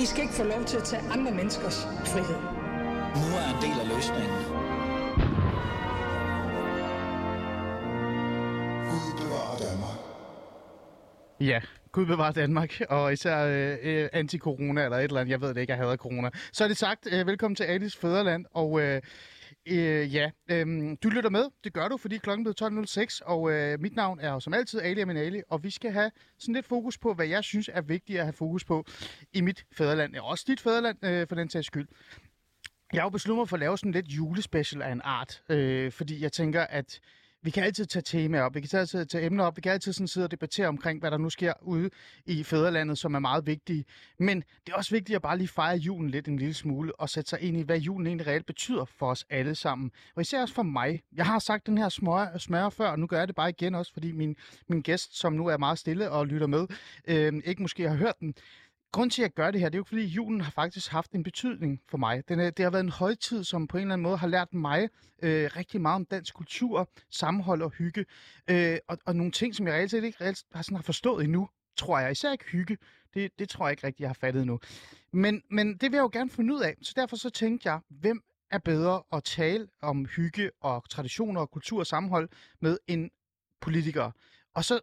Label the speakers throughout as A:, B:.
A: I skal ikke få lov til at tage andre menneskers frihed.
B: Nu er en del af løsningen.
C: Gud bevarer Danmark.
D: Ja, Gud bevarer Danmark, og især øh, øh, anti-corona eller et eller andet, jeg ved det ikke, jeg hader corona. Så er det sagt, øh, velkommen til Alice Fæderland, og øh, øh, ja, øhm, du lytter med, det gør du, fordi klokken er 12.06, og øh, mit navn er som altid Ali Aminali, og vi skal have sådan lidt fokus på, hvad jeg synes er vigtigt at have fokus på i mit fædreland, og også dit fædreland øh, for den sags skyld. Jeg har jo besluttet mig for at lave sådan lidt julespecial af en art, øh, fordi jeg tænker, at vi kan altid tage temaer op, vi kan altid tage emner op, vi kan altid sådan sidde og debattere omkring, hvad der nu sker ude i fædrelandet, som er meget vigtige. Men det er også vigtigt at bare lige fejre julen lidt en lille smule, og sætte sig ind i, hvad julen egentlig reelt betyder for os alle sammen. Og især også for mig. Jeg har sagt den her smør, smør før, og nu gør jeg det bare igen også, fordi min, min gæst, som nu er meget stille og lytter med, øh, ikke måske har hørt den, Grunden til, at jeg gør det her, det er jo fordi, julen har faktisk haft en betydning for mig. Den er, det har været en højtid, som på en eller anden måde har lært mig øh, rigtig meget om dansk kultur, sammenhold og hygge. Øh, og, og nogle ting, som jeg reelt set ikke reelt har, sådan har forstået endnu, tror jeg. Især ikke hygge. Det, det tror jeg ikke rigtig, jeg har fattet endnu. Men, men det vil jeg jo gerne finde ud af. Så derfor så tænkte jeg, hvem er bedre at tale om hygge og traditioner og kultur og sammenhold med en politiker. Og så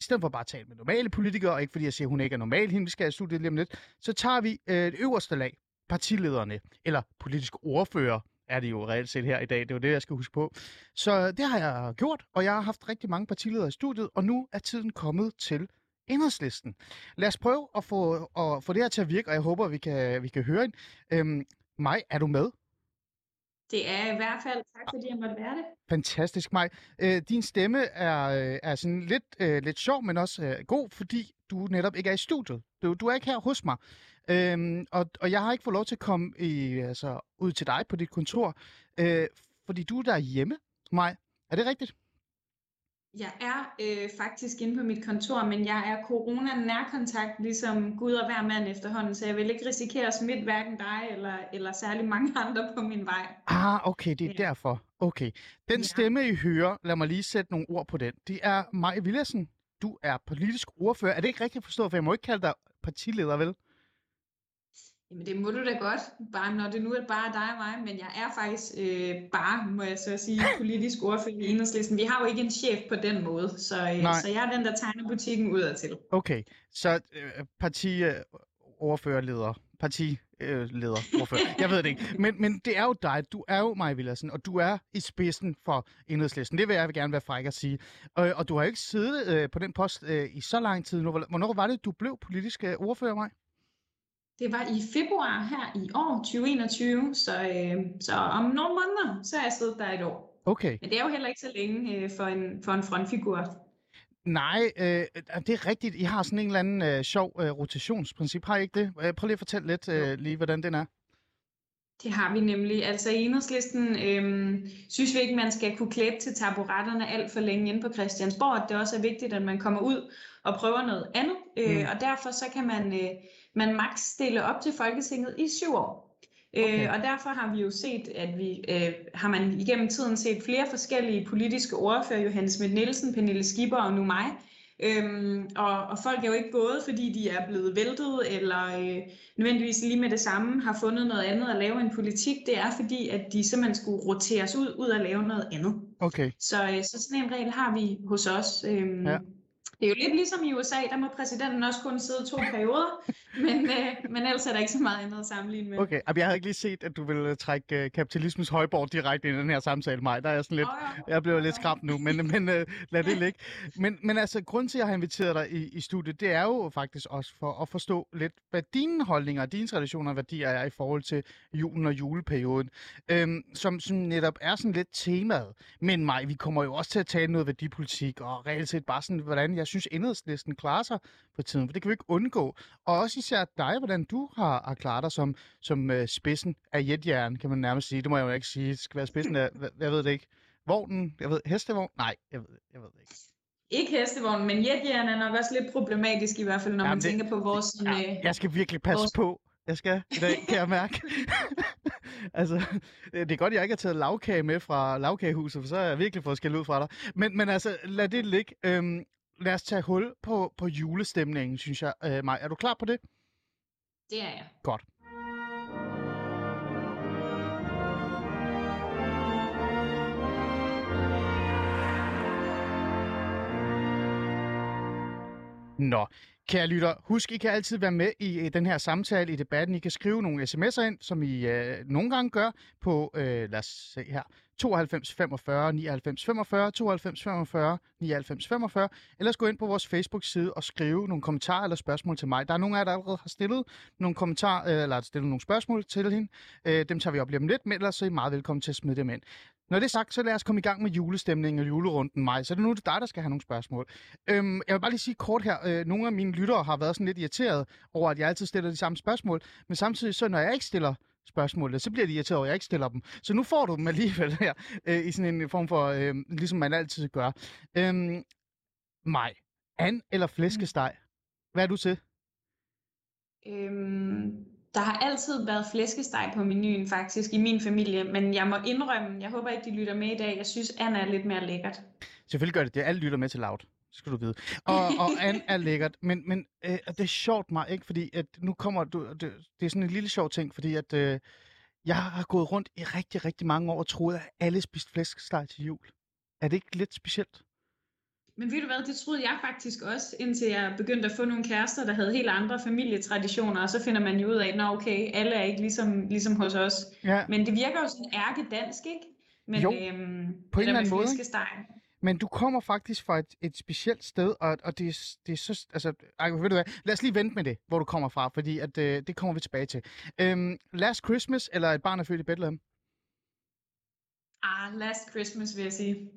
D: i stedet for bare at tale med normale politikere, og ikke fordi jeg siger, at hun ikke er normal, hende vi skal have studiet lige om lidt, så tager vi øh, det øverste lag, partilederne, eller politisk ordfører, er det jo reelt set her i dag. Det var det, jeg skal huske på. Så det har jeg gjort, og jeg har haft rigtig mange partiledere i studiet, og nu er tiden kommet til enhedslisten. Lad os prøve at få, at få det her til at virke, og jeg håber, vi kan, vi kan høre en. Øhm, Maj, er du med?
E: Det er i hvert fald. Tak fordi jeg måtte være det.
D: Fantastisk, Maj. Øh, din stemme er, øh, er sådan lidt, øh, lidt sjov, men også øh, god, fordi du netop ikke er i studiet. Du, du er ikke her hos mig. Øhm, og, og jeg har ikke fået lov til at komme i, altså, ud til dig på dit kontor, øh, fordi du er der hjemme, Maj. Er det rigtigt?
E: Jeg er øh, faktisk inde på mit kontor, men jeg er corona-nærkontakt, ligesom Gud og hver mand efterhånden, så jeg vil ikke risikere at smitte hverken dig eller, eller særlig mange andre på min vej.
D: Ah, okay, det er ja. derfor. Okay. Den ja. stemme, I hører, lad mig lige sætte nogle ord på den. Det er Maja Villersen. Du er politisk ordfører. Er det ikke rigtigt forstået, for jeg må ikke kalde dig partileder, vel?
E: Jamen det må du da godt, bare når det nu er bare dig og mig, men jeg er faktisk øh, bare, må jeg så sige, politisk ordfører i enhedslisten. Vi har jo ikke en chef på den måde, så, øh, så jeg er den, der tegner butikken udadtil.
D: Okay, så øh, partiordførerleder, partileder, ordfører, jeg ved det ikke. Men, men det er jo dig, du er jo Maja Villersen, og du er i spidsen for enhedslisten. Det vil jeg gerne være fræk at sige. Og, og du har ikke siddet øh, på den post øh, i så lang tid nu. Hvornår var det, du blev politisk øh, ordfører, Maja?
E: Det var i februar her i år, 2021, så, øh, så om nogle måneder, så er jeg siddet der et år.
D: Okay.
E: Men det er jo heller ikke så længe øh, for, en, for en frontfigur.
D: Nej, øh, det er rigtigt. I har sådan en eller anden øh, sjov øh, rotationsprincip, har I ikke det? Øh, prøv lige at fortælle lidt øh, lige, hvordan den er.
E: Det har vi nemlig. Altså i enhedslisten øh, synes vi ikke, man skal kunne klæbe til taburetterne alt for længe inde på Christiansborg. Det er også vigtigt, at man kommer ud og prøver noget andet. Øh, mm. Og derfor så kan man, øh, man maks stille op til Folketinget i syv år. Øh, okay. Øh, og derfor har vi jo set, at vi øh, har man igennem tiden set flere forskellige politiske ordfører, Johannes Schmidt Nielsen, Pernille Skipper og nu mig, Øhm, og, og folk er jo ikke gået, fordi de er blevet væltet, eller øh, nødvendigvis lige med det samme har fundet noget andet at lave en politik. Det er fordi, at de simpelthen skulle roteres ud, ud at lave noget andet.
D: Okay.
E: Så, øh, så sådan en regel har vi hos os. Øhm, ja. Det er jo lidt ligesom i USA, der må præsidenten også kun sidde to perioder, men, øh, men ellers er der ikke så meget andet at sammenligne med.
D: Okay, jeg havde ikke lige set, at du ville øh, trække uh, kapitalismens højborg direkte ind i den her samtale, mig. Der er jeg sådan lidt, oh, ja. jeg bliver lidt skræmt nu, men, men uh, lad det ligge. Men, men altså, grunden til, at jeg har inviteret dig i, i studiet, det er jo faktisk også for at forstå lidt, hvad dine holdninger, dine traditioner og værdier er i forhold til julen og juleperioden, øhm, som, som netop er sådan lidt temaet. Men mig, vi kommer jo også til at tale noget værdipolitik, og reelt set bare sådan, hvordan jeg jeg synes, enhedslisten klarer sig på tiden, for det kan vi ikke undgå. Og også især dig, hvordan du har, har klaret dig som, som uh, spidsen af jetjern, kan man nærmest sige. Det må jeg jo ikke sige. Det skal være spidsen af, jeg ved det ikke, vognen, jeg ved, hestevogn? Nej, jeg ved, jeg ved det ikke.
E: Ikke hestevogn, men jetjern er nok også lidt problematisk i hvert fald, når Jamen man det, tænker på vores...
D: Ja, øh, jeg skal virkelig passe vores... på. Jeg skal i dag, kan jeg mærke. altså, det er godt, jeg ikke har taget lavkage med fra lavkagehuset, for så har jeg virkelig fået skæld ud fra dig. Men, men altså, lad det ligge. Øhm, lad os tage hul på, på julestemningen, synes jeg. Øh, Maj, er du klar på det?
E: Det er jeg.
D: Godt. Nå, kære lytter, husk, I kan altid være med i øh, den her samtale, i debatten. I kan skrive nogle sms'er ind, som I øh, nogle gange gør på, øh, lad os se her, 92 45 99 45, 92 45 99 45, ellers gå ind på vores Facebook-side og skrive nogle kommentarer eller spørgsmål til mig. Der er nogle af jer, der allerede har stillet nogle kommentarer, eller eller stillet nogle spørgsmål til hende. Øh, dem tager vi op lige om lidt, men ellers er I meget velkommen til at smide dem ind. Når det er sagt, så lad os komme i gang med julestemningen og julerunden mig. Så er det nu det dig, der skal have nogle spørgsmål. Øhm, jeg vil bare lige sige kort her. Øh, nogle af mine lyttere har været sådan lidt irriteret over, at jeg altid stiller de samme spørgsmål. Men samtidig, så når jeg ikke stiller spørgsmålene, så bliver de irriteret over, at jeg ikke stiller dem. Så nu får du dem alligevel her, øh, i sådan en form for, øh, ligesom man altid gør. Øhm, mig. And eller flæskesteg? Hvad er du til?
E: Øhm, der har altid været flæskesteg på menuen faktisk i min familie, men jeg må indrømme, jeg håber ikke, de lytter med i dag. Jeg synes, and er lidt mere lækkert.
D: Selvfølgelig gør det det. Alle lytter med til loud. Skal du vide. Og, og and er lækkert. Men, men øh, det er sjovt mig, ikke? Fordi at nu kommer du... Det, det er sådan en lille sjov ting, fordi at... Øh, jeg har gået rundt i rigtig, rigtig mange år og troet, at alle spiste flæskesteg til jul. Er det ikke lidt specielt?
E: Men ved du hvad, det troede jeg faktisk også, indtil jeg begyndte at få nogle kærester, der havde helt andre familietraditioner, og så finder man jo ud af, at okay, alle er ikke ligesom, ligesom hos os.
D: Ja.
E: Men det virker jo sådan ærke dansk, ikke? Men,
D: Jo,
E: øhm,
D: på en eller anden måde, ikke? Men du kommer faktisk fra et, et specielt sted, og, og det, det er så... Altså, ej, ved du hvad? Lad os lige vente med det, hvor du kommer fra, fordi at, øh, det kommer vi tilbage til. Øhm, Last Christmas, eller Et barn er født i Bethlehem?
E: Ah, Last Christmas vil jeg sige.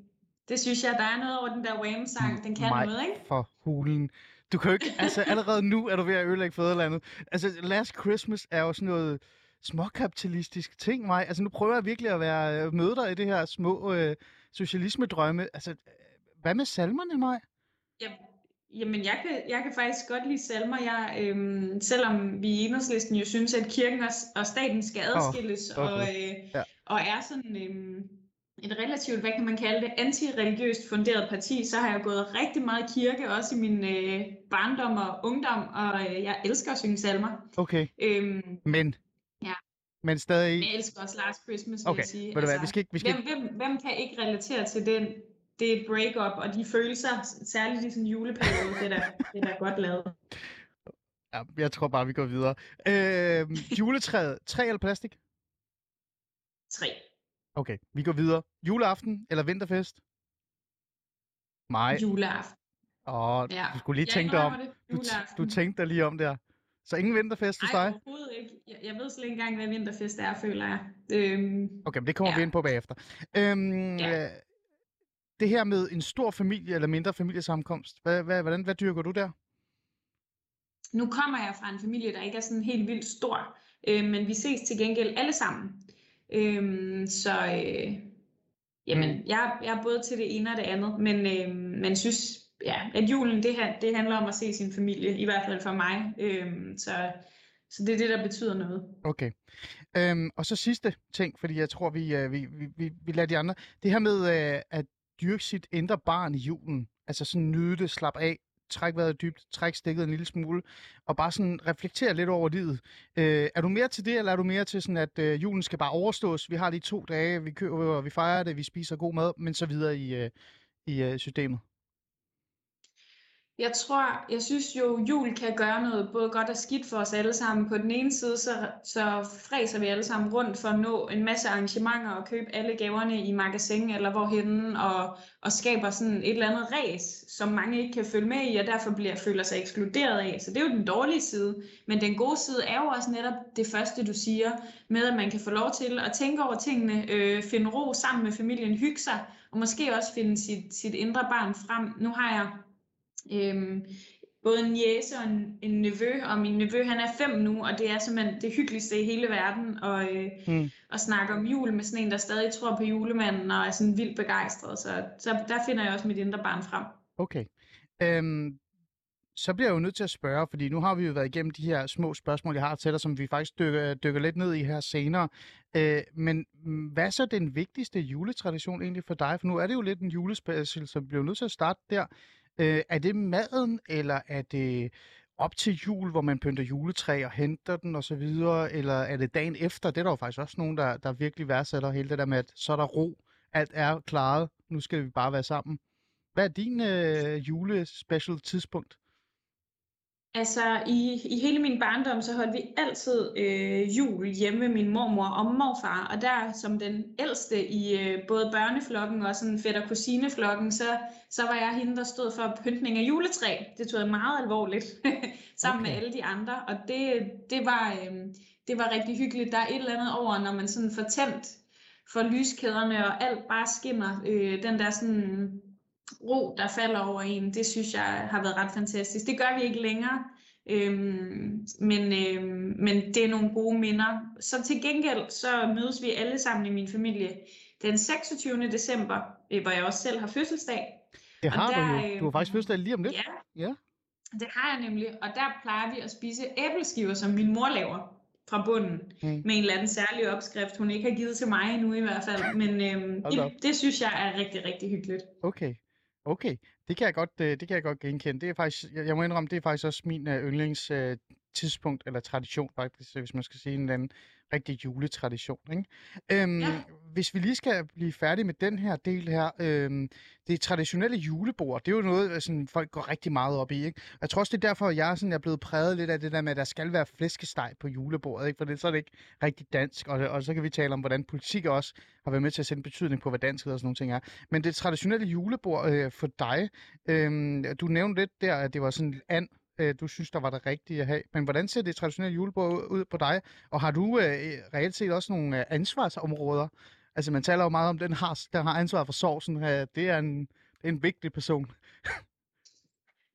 E: Det synes jeg, der er noget over den der Wham-sang. Den kan
D: Mig
E: noget, ikke?
D: for hulen. Du kan jo ikke... Altså, allerede nu er du ved at ødelægge fædrelandet. Altså, Last Christmas er jo sådan noget småkapitalistisk ting, mig. Altså, nu prøver jeg virkelig at være øh, møde dig i det her små øh, socialisme-drømme. Altså, øh, hvad med salmerne, mig?
E: Ja, jamen, jeg kan, jeg kan faktisk godt lide salmer. Jeg, øhm, selvom vi i enhedslisten jo synes, at kirken og, og staten skal adskilles, og,
D: okay.
E: øh,
D: Ja.
E: og er sådan øhm, et relativt, hvad kan man kalde det, antireligiøst funderet parti, så har jeg gået rigtig meget kirke, også i min øh, barndom og ungdom, og øh, jeg elsker at synge salmer.
D: Okay,
E: Øhm,
D: men... Men stadig...
E: jeg elsker også Last Christmas, vil
D: Okay,
E: jeg sige. Altså,
D: ved du hvad, vi skal ikke- vi skal
E: hvem, hvem, hvem kan ikke relatere til den, det breakup og de følelser, særligt i sådan en juleperiode, det er det er godt lavet.
D: Ja, jeg tror bare, vi går videre. Øh, juletræet, træ eller plastik?
E: Tre.
D: Okay, vi går videre. Juleaften eller vinterfest? Nej.
E: Juleaften.
D: Åh,
E: Ja.
D: du skulle lige tænke dig om. Du, du tænkte dig lige om der. Så ingen vinterfest hos
E: Nej,
D: dig?
E: overhovedet ikke. Jeg, jeg ved slet ikke engang, hvad vinterfest er, føler jeg. Øhm,
D: Okay, men det kommer ja. vi ind på bagefter. Øhm,
E: Ja.
D: øh, det her med en stor familie eller mindre familiesammenkomst, hvad, hvad, hvordan, hvad dyrker du der?
E: nu kommer jeg fra en familie, der ikke er sådan helt vildt stor, øh, men vi ses til gengæld alle sammen. Øhm, så øh, jamen,
D: Mm.
E: jeg, jeg er både til det ene og det andet, men øh, man synes, ja, at julen det, her, det handler om at se sin familie, i hvert fald for mig. Øhm, så, så det er det, der betyder noget.
D: Okay. Øhm, og så sidste ting, fordi jeg tror, vi, øh, vi, vi, vi, vi lader de andre. Det her med øh, at dyrke sit indre barn i julen. Altså sådan nyde det, slap af, træk vejret dybt, træk stikket en lille smule, og bare sådan reflektere lidt over livet. Øh, er du mere til det, eller er du mere til sådan, at øh, julen skal bare overstås? Vi har de to dage, vi køber, vi fejrer det, vi spiser god mad, men så videre i, øh, i øh, systemet.
E: Jeg tror, jeg synes jo, jul kan gøre noget både godt og skidt for os alle sammen. På den ene side, så, så fræser vi alle sammen rundt for at nå en masse arrangementer og købe alle gaverne i magasin eller hvorhen, og, og skaber sådan et eller andet race, som mange ikke kan følge med i, og derfor bliver, føler sig ekskluderet af. Så det er jo den dårlige side. Men den gode side er jo også netop det første, du siger, med at man kan få lov til at tænke over tingene, øh, finde ro sammen med familien, hygge sig, og måske også finde sit, sit indre barn frem. Nu har jeg Øhm, både en jæse og en, en nevø, og min nevø han er fem nu, og det er simpelthen det hyggeligste i hele verden, og, øh,
D: Mm.
E: at snakke om jul med sådan en, der stadig tror på julemanden, og er sådan vildt begejstret, så, så der finder jeg også mit indre barn frem.
D: Okay. Øhm, så bliver jeg jo nødt til at spørge, fordi nu har vi jo været igennem de her små spørgsmål, jeg har til dig, som vi faktisk dykker, dykker lidt ned i her senere. Øh, men hvad er så den vigtigste juletradition egentlig for dig? For nu er det jo lidt en julespecial, så vi bliver nødt til at starte der. Øh, er det maden, eller er det op til jul, hvor man pynter juletræ og henter den og så videre, eller er det dagen efter? Det er der jo faktisk også nogen, der, der virkelig værdsætter hele det der med, at så er der ro, alt er klaret, nu skal vi bare være sammen. Hvad er din øh, julespecial tidspunkt?
E: Altså, i, i hele min barndom, så holdt vi altid øh, jul hjemme med min mormor og morfar, og der som den ældste i øh, både børneflokken og sådan fætter kusineflokken, så, så var jeg hende, der stod for pyntning af juletræ. Det tog jeg meget alvorligt, sammen okay. med alle de andre, og det, det, var, øh, det var rigtig hyggeligt. Der er et eller andet over, når man sådan får tændt for lyskæderne, og alt bare skinner, øh, den der sådan ro, der falder over en, det synes jeg har været ret fantastisk. Det gør vi ikke længere, øhm, men, øhm, men det er nogle gode minder. Så til gengæld, så mødes vi alle sammen i min familie den 26. december, øh, hvor jeg også selv har fødselsdag.
D: Det har der, du jo. Du har faktisk fødselsdag lige om lidt.
E: Ja,
D: ja,
E: det har jeg nemlig. Og der plejer vi at spise æbleskiver, som min mor laver fra bunden, mm. med en eller anden særlig opskrift, hun ikke har givet til mig endnu i hvert fald. Men øhm, det, det synes jeg er rigtig, rigtig hyggeligt.
D: Okay. Okay, det kan jeg godt, øh, det kan jeg godt genkende. Det er faktisk, jeg må indrømme, det er faktisk også min uh, yndlings uh, tidspunkt eller tradition faktisk, hvis man skal sige en eller anden rigtig juletradition. Ikke? Øhm, ja. Hvis vi lige skal blive færdige med den her del her, øh, det traditionelle julebord, det er jo noget, øh, sådan, folk går rigtig meget op i. Ikke? Jeg tror også, det er derfor, jeg sådan, jeg er blevet præget lidt af det der med, at der skal være flæskesteg på julebordet, ikke? for det, så er det ikke rigtig dansk, og, og så kan vi tale om, hvordan politik også har været med til at sende betydning på, hvad dansk og sådan nogle ting er. Men det traditionelle julebord øh, for dig, øh, du nævnte lidt der, at det var sådan and øh, du synes, der var det rigtige at have. Men hvordan ser det traditionelle julebord ud på dig? Og har du øh, reelt set også nogle øh, ansvarsområder? Altså, man taler jo meget om, den har, der har ansvar for sovsen. Det, er en, det er en vigtig person.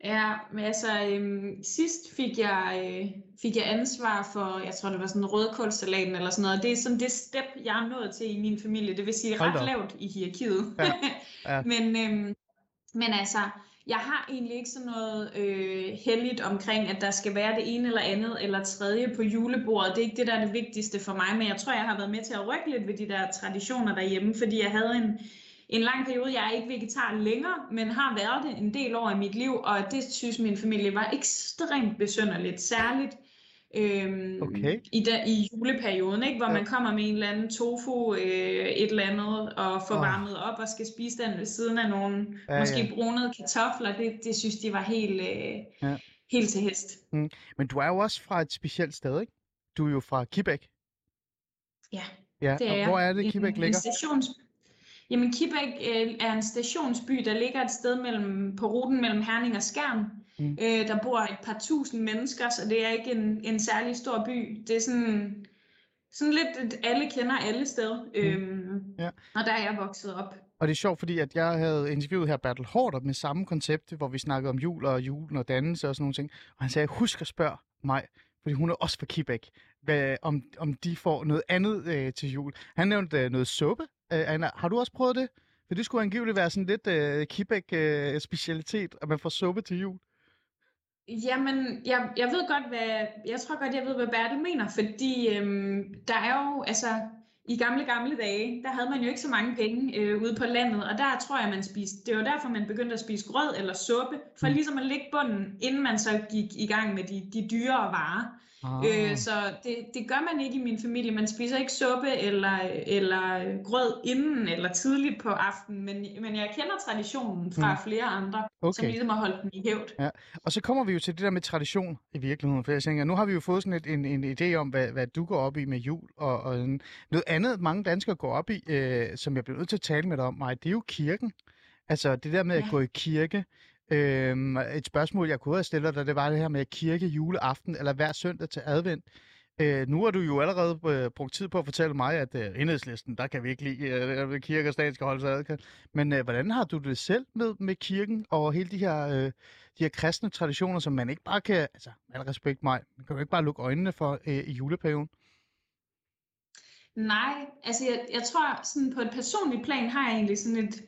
E: Ja, men altså øhm, sidst fik jeg, øh, fik jeg ansvar for, jeg tror det var sådan rødkålsalaten eller sådan noget. Det er sådan det step, jeg er nået til i min familie. Det vil sige ret lavt i hierarkiet. Ja. Ja. men, øhm, men altså, jeg har egentlig ikke sådan noget øh, heldigt omkring, at der skal være det ene eller andet eller tredje på julebordet. Det er ikke det, der er det vigtigste for mig, men jeg tror, jeg har været med til at rykke lidt ved de der traditioner derhjemme, fordi jeg havde en, en lang periode, jeg er ikke vegetar længere, men har været det en del år i mit liv, og det synes min familie var ekstremt besynderligt, særligt øhm, okay. i, der, i juleperioden, ikke? hvor ja. man kommer med en eller anden tofu, øh, et eller andet, og får oh. varmet op og skal spise den ved siden af nogle ja, måske ja. brunede kartofler. Det, det synes de var helt, øh, ja. helt til hest.
D: Mm. Men du er jo også fra et specielt sted, ikke? Du er jo fra Kibæk.
E: Ja,
D: ja.
E: det er
D: og hvor er det, Kibæk ligger? En
E: stations... Jamen, Kibæk øh, er en stationsby, der ligger et sted mellem, på ruten mellem Herning og Skjern. Mm. Øh, der bor et par tusind mennesker, så det er ikke en, en særlig stor by. Det er sådan, sådan lidt, alle kender alle steder. Mm. Øhm, ja. Og der er jeg vokset op.
D: Og det er sjovt, fordi at jeg havde interviewet her Bertel Hårder med samme koncept, hvor vi snakkede om jul og julen og dannelse og sådan nogle ting. Og han sagde, husk at spørge mig, fordi hun er også fra Kibæk, hvad, om, om de får noget andet øh, til jul. Han nævnte øh, noget suppe. Øh, Anna, har du også prøvet det? For det skulle angiveligt være sådan lidt øh, Kibæk-specialitet, øh, at man får suppe til jul.
E: Jamen, jeg, jeg ved godt, hvad, jeg tror godt, jeg ved, hvad Bertel mener, fordi øhm, der er jo, altså, i gamle, gamle dage, der havde man jo ikke så mange penge øh, ude på landet, og der tror jeg, man spiste, det var derfor, man begyndte at spise grød eller suppe, for mm. ligesom at lægge bunden, inden man så gik i gang med de, de dyrere varer. Ah. Øh, så det, det gør man ikke i min familie. Man spiser ikke suppe eller, eller grød inden eller tidligt på aftenen, men, men jeg kender traditionen fra mm. flere andre, okay. som ligesom har holdt den i hævd.
D: Ja. Og så kommer vi jo til det der med tradition i virkeligheden, for jeg tænker, nu har vi jo fået sådan et, en, en idé om, hvad, hvad du går op i med jul, og, og noget andet, mange danskere går op i, øh, som jeg bliver nødt til at tale med dig om, mig, det er jo kirken. Altså det der med ja. at gå i kirke. Øhm, et spørgsmål, jeg kunne have stillet dig, det var det her med kirke juleaften, eller hver søndag til advent. Øh, nu har du jo allerede øh, brugt tid på at fortælle mig, at øh, enhedslisten, der kan vi ikke lide, øh, kirke og stat skal holde sig adkald. Men øh, hvordan har du det selv med, med kirken og hele de her, øh, de her kristne traditioner, som man ikke bare kan, altså med respekt mig, man kan jo ikke bare lukke øjnene for øh, i juleperioden?
E: Nej, altså jeg, jeg tror sådan på et personligt plan har jeg egentlig sådan et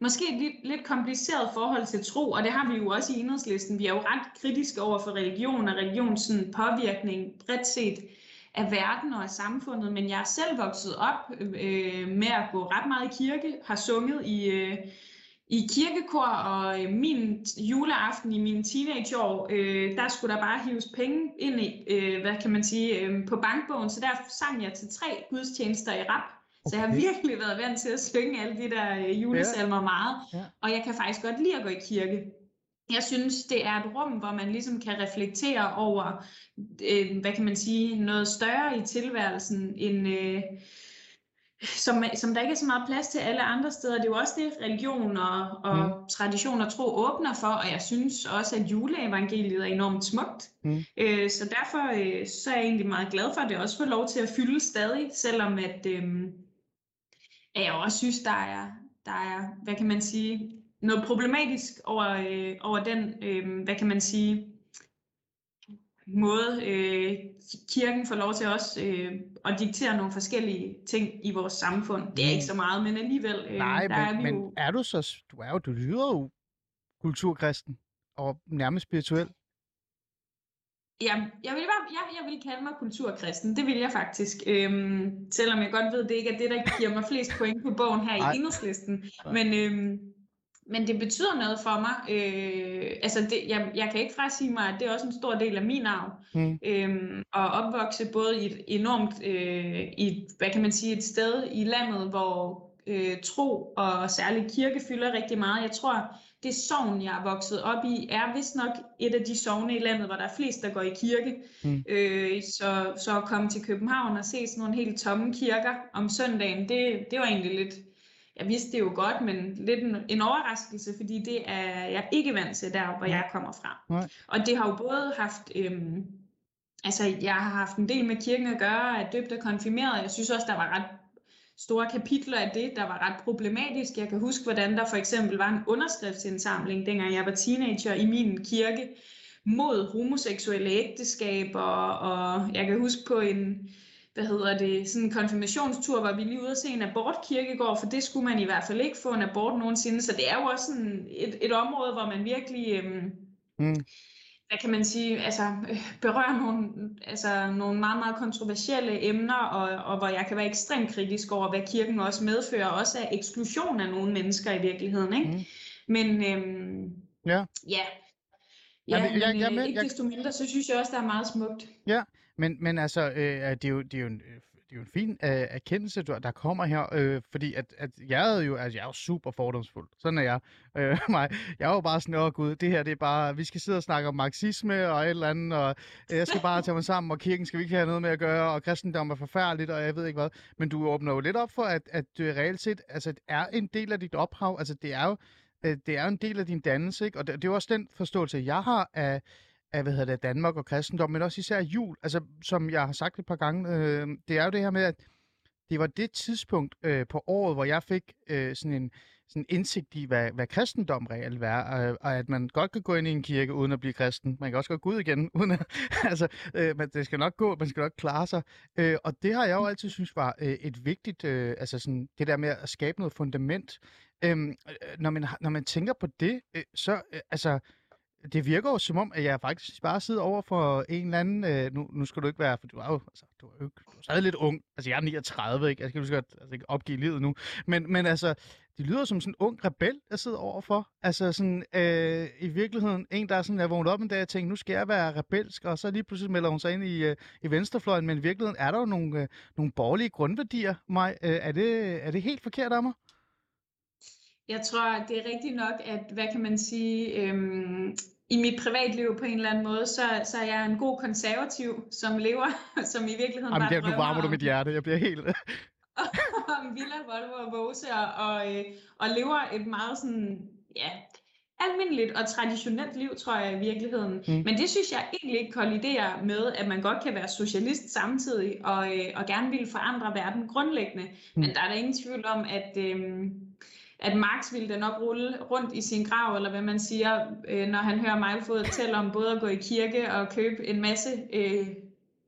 E: måske et lidt, lidt kompliceret forhold til tro, og det har vi jo også i enhedslisten. Vi er jo ret kritiske over for religion og religions påvirkning bredt set af verden og af samfundet, men jeg er selv vokset op øh, med at gå ret meget i kirke, har sunget i, øh, i kirkekor, og øh, min juleaften i mine teenageår, øh, der skulle der bare hives penge ind i, øh, hvad kan man sige, øh, på bankbogen, så der sang jeg til tre gudstjenester i rap. Så jeg har
D: Okay.
E: virkelig været vant til at synge alle de der øh, julesalmer meget,
D: Ja.
E: og jeg kan faktisk godt lide at gå i kirke. Jeg synes, det er et rum, hvor man ligesom kan reflektere over, øh, hvad kan man sige, noget større i tilværelsen, end, øh, som, som der ikke er så meget plads til alle andre steder. Det er jo også det, religion og, og mm. tradition og tro åbner for, og jeg synes også, at juleevangeliet er enormt smukt.
D: Mm.
E: Øh, så derfor øh, så er jeg egentlig meget glad for, at det også får lov til at fylde stadig, selvom at, øh, at jeg også synes, der er, der er, hvad kan man sige, noget problematisk over, øh, over den, øh, hvad kan man sige, måde øh, kirken får lov til også øh, at diktere nogle forskellige ting i vores samfund. Det er ikke så meget, men alligevel, øh,
D: Nej,
E: der er
D: men,
E: vi
D: men
E: jo...
D: er du så... Du er jo, du lyder jo kulturkristen og nærmest spirituel.
E: Ja, jeg vil, bare, jeg, jeg vil kalde mig kulturkristen, det vil jeg faktisk. Øhm, selvom jeg godt ved, det ikke er det, der giver mig flest point på bogen her
D: Nej.
E: i enhedslisten. Men, øhm, men det betyder noget for mig. Øh, altså det, jeg, jeg kan ikke frasige mig, at det er også en stor del af min arv.
D: Mm.
E: Øhm, at opvokse både i et enormt, øh, i, hvad kan man sige, et sted i landet, hvor øh, tro og særligt kirke fylder rigtig meget. Jeg tror, det sovn, jeg er vokset op i, er vist nok et af de sovne i landet, hvor der er flest, der går i kirke.
D: Mm.
E: Øh, så, så at komme til København og se sådan nogle helt tomme kirker om søndagen, det, det var egentlig lidt, jeg vidste det jo godt, men lidt en, en overraskelse, fordi det er jeg ikke vant til der, hvor jeg kommer fra.
D: Nej.
E: Og det har jo både haft, øhm, altså jeg har haft en del med kirken at gøre, at døbt og konfirmeret, jeg synes også, der var ret store kapitler af det, der var ret problematisk. Jeg kan huske, hvordan der for eksempel var en underskriftsindsamling, dengang jeg var teenager i min kirke, mod homoseksuelle ægteskaber, og jeg kan huske på en, hvad hedder det, sådan en konfirmationstur, hvor vi lige ude at se en abortkirkegård, for det skulle man i hvert fald ikke få en abort nogensinde, så det er jo også sådan et, et område, hvor man virkelig, øhm,
D: Mm
E: hvad kan man sige, altså øh, berører nogle, altså, nogle meget, meget kontroversielle emner, og, og hvor jeg kan være ekstremt kritisk over, hvad kirken også medfører, også af eksklusion af nogle mennesker i virkeligheden, ikke?
D: Mm.
E: Men øhm,
D: Ja.
E: ja, ja
D: Jamen, jeg-
E: men,
D: jeg-
E: øh,
D: jeg-
E: ikke desto mindre, så synes jeg også, der er meget smukt.
D: Men, men altså, øh, det, er jo, det, er jo en, øh, det er jo en fin øh, erkendelse, du, der kommer her, øh, fordi at, at jeg er jo altså, jeg er jo super fordomsfuld. Sådan er jeg. Øh, mig. Jeg er jo bare sådan, åh gud, det her det er bare, vi skal sidde og snakke om marxisme og et eller andet, og øh, jeg skal bare tage mig sammen, og kirken skal vi ikke have noget med at gøre, og kristendom er forfærdeligt, og jeg ved ikke hvad. Men du åbner jo lidt op for, at, at det reelt set altså, er en del af dit ophav, altså det er jo øh, det er jo en del af din dannelse, ikke? og det, det er jo også den forståelse, jeg har af, af hvad hedder det, Danmark og kristendom, men også især jul. Altså, som jeg har sagt et par gange, øh, det er jo det her med, at det var det tidspunkt øh, på året, hvor jeg fik øh, sådan en sådan indsigt i, hvad, hvad kristendom reelt er, og, og at man godt kan gå ind i en kirke uden at blive kristen. Man kan også godt gå ud igen, uden at, altså, øh, men det skal nok gå, man skal nok klare sig. Øh, og det har jeg jo altid synes var øh, et vigtigt, øh, altså sådan, det der med at skabe noget fundament. Øhm, øh, når, man, når man tænker på det, øh, så, øh, altså, det virker jo som om, at jeg faktisk bare sidder over for en eller anden... Øh, nu, nu skal du ikke være... For du er jo, altså, du er jo ikke- du er stadig lidt ung. Altså, jeg er 39, ikke? Jeg skal jo godt altså, ikke opgive livet nu. Men, men altså, det lyder som sådan en ung rebel, jeg sidder overfor. Altså sådan, øh, i virkeligheden, en, der er sådan, jeg vågnede op en dag og tænkte, nu skal jeg være rebelsk, og så lige pludselig melder hun sig ind i, øh, i venstrefløjen, men i virkeligheden er der jo nogle, øh, nogle borgerlige grundværdier, mig. Øh, er, det, er det helt forkert af mig?
E: Jeg tror, det er rigtigt nok, at, hvad kan man sige, øhm, i mit privatliv på en eller anden måde, så, så er jeg en god konservativ, som lever, som i virkeligheden
D: Jamen,
E: bare
D: det, nu varmer du mit hjerte. Jeg bliver helt...
E: om Villa, Volvo og Vose, og, og, øh, og lever et meget sådan, ja, almindeligt og traditionelt liv, tror jeg i virkeligheden.
D: Mm.
E: Men det synes jeg egentlig ikke kolliderer med, at man godt kan være socialist samtidig, og, øh, og gerne vil forandre verden grundlæggende. Mm. Men der er der ingen tvivl om, at... Øh, at Marx ville da nok rulle rundt i sin grav, eller hvad man siger, øh, når han hører mig fortælle om både at gå i kirke og købe en masse øh,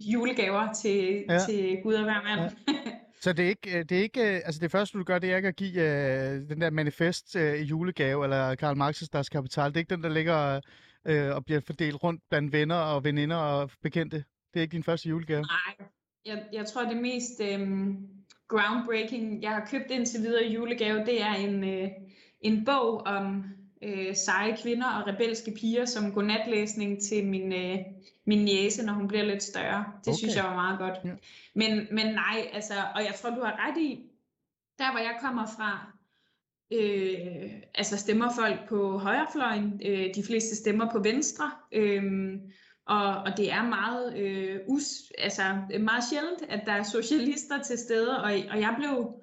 E: julegaver til,
D: Ja.
E: til Gud og hver mand.
D: Ja. Så det er ikke, øh, det er ikke, øh, altså det første du gør, det er ikke at give øh, den der manifest øh, julegave, eller Karl Marx's Das Kapital. Det er ikke den, der ligger øh, og bliver fordelt rundt blandt venner og veninder og bekendte. Det er ikke din første julegave.
E: Nej, jeg, jeg tror det mest øhm, groundbreaking, jeg har købt indtil videre i julegave, det er en, øh, en bog om øh, seje kvinder og rebelske piger som godnatlæsning til min, øh, min jæse, når hun bliver lidt større. Det okay. synes jeg var meget godt. Ja. Men, men nej, altså, og jeg tror, du har ret i, der hvor jeg kommer fra, øh, altså stemmer folk på højrefløjen, øh, de fleste stemmer på venstre, øh, og, og det er meget, øh, us, altså, meget sjældent, at der er socialister til stede, og, og jeg blev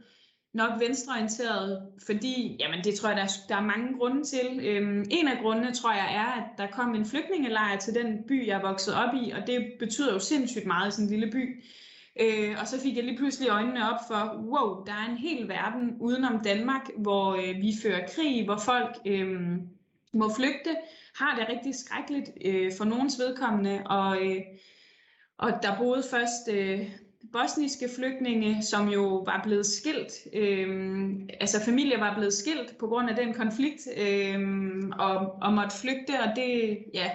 E: nok venstreorienteret, fordi, jamen det tror jeg, der er, der er mange grunde til. Øhm, en af grundene, tror jeg, er, at der kom en flygtningelejr til den by, jeg voksede op i, og det betyder jo sindssygt meget i sådan en lille by. Øh, og så fik jeg lige pludselig øjnene op for, wow, der er en hel verden udenom Danmark, hvor øh, vi fører krig, hvor folk øh, må flygte, har det rigtig skrækkeligt øh, for nogens vedkommende, og, øh, og der boede først øh, bosniske flygtninge, som jo var blevet skilt, øh, altså familier var blevet skilt på grund af den konflikt, øh, og, og måtte flygte, og det, ja,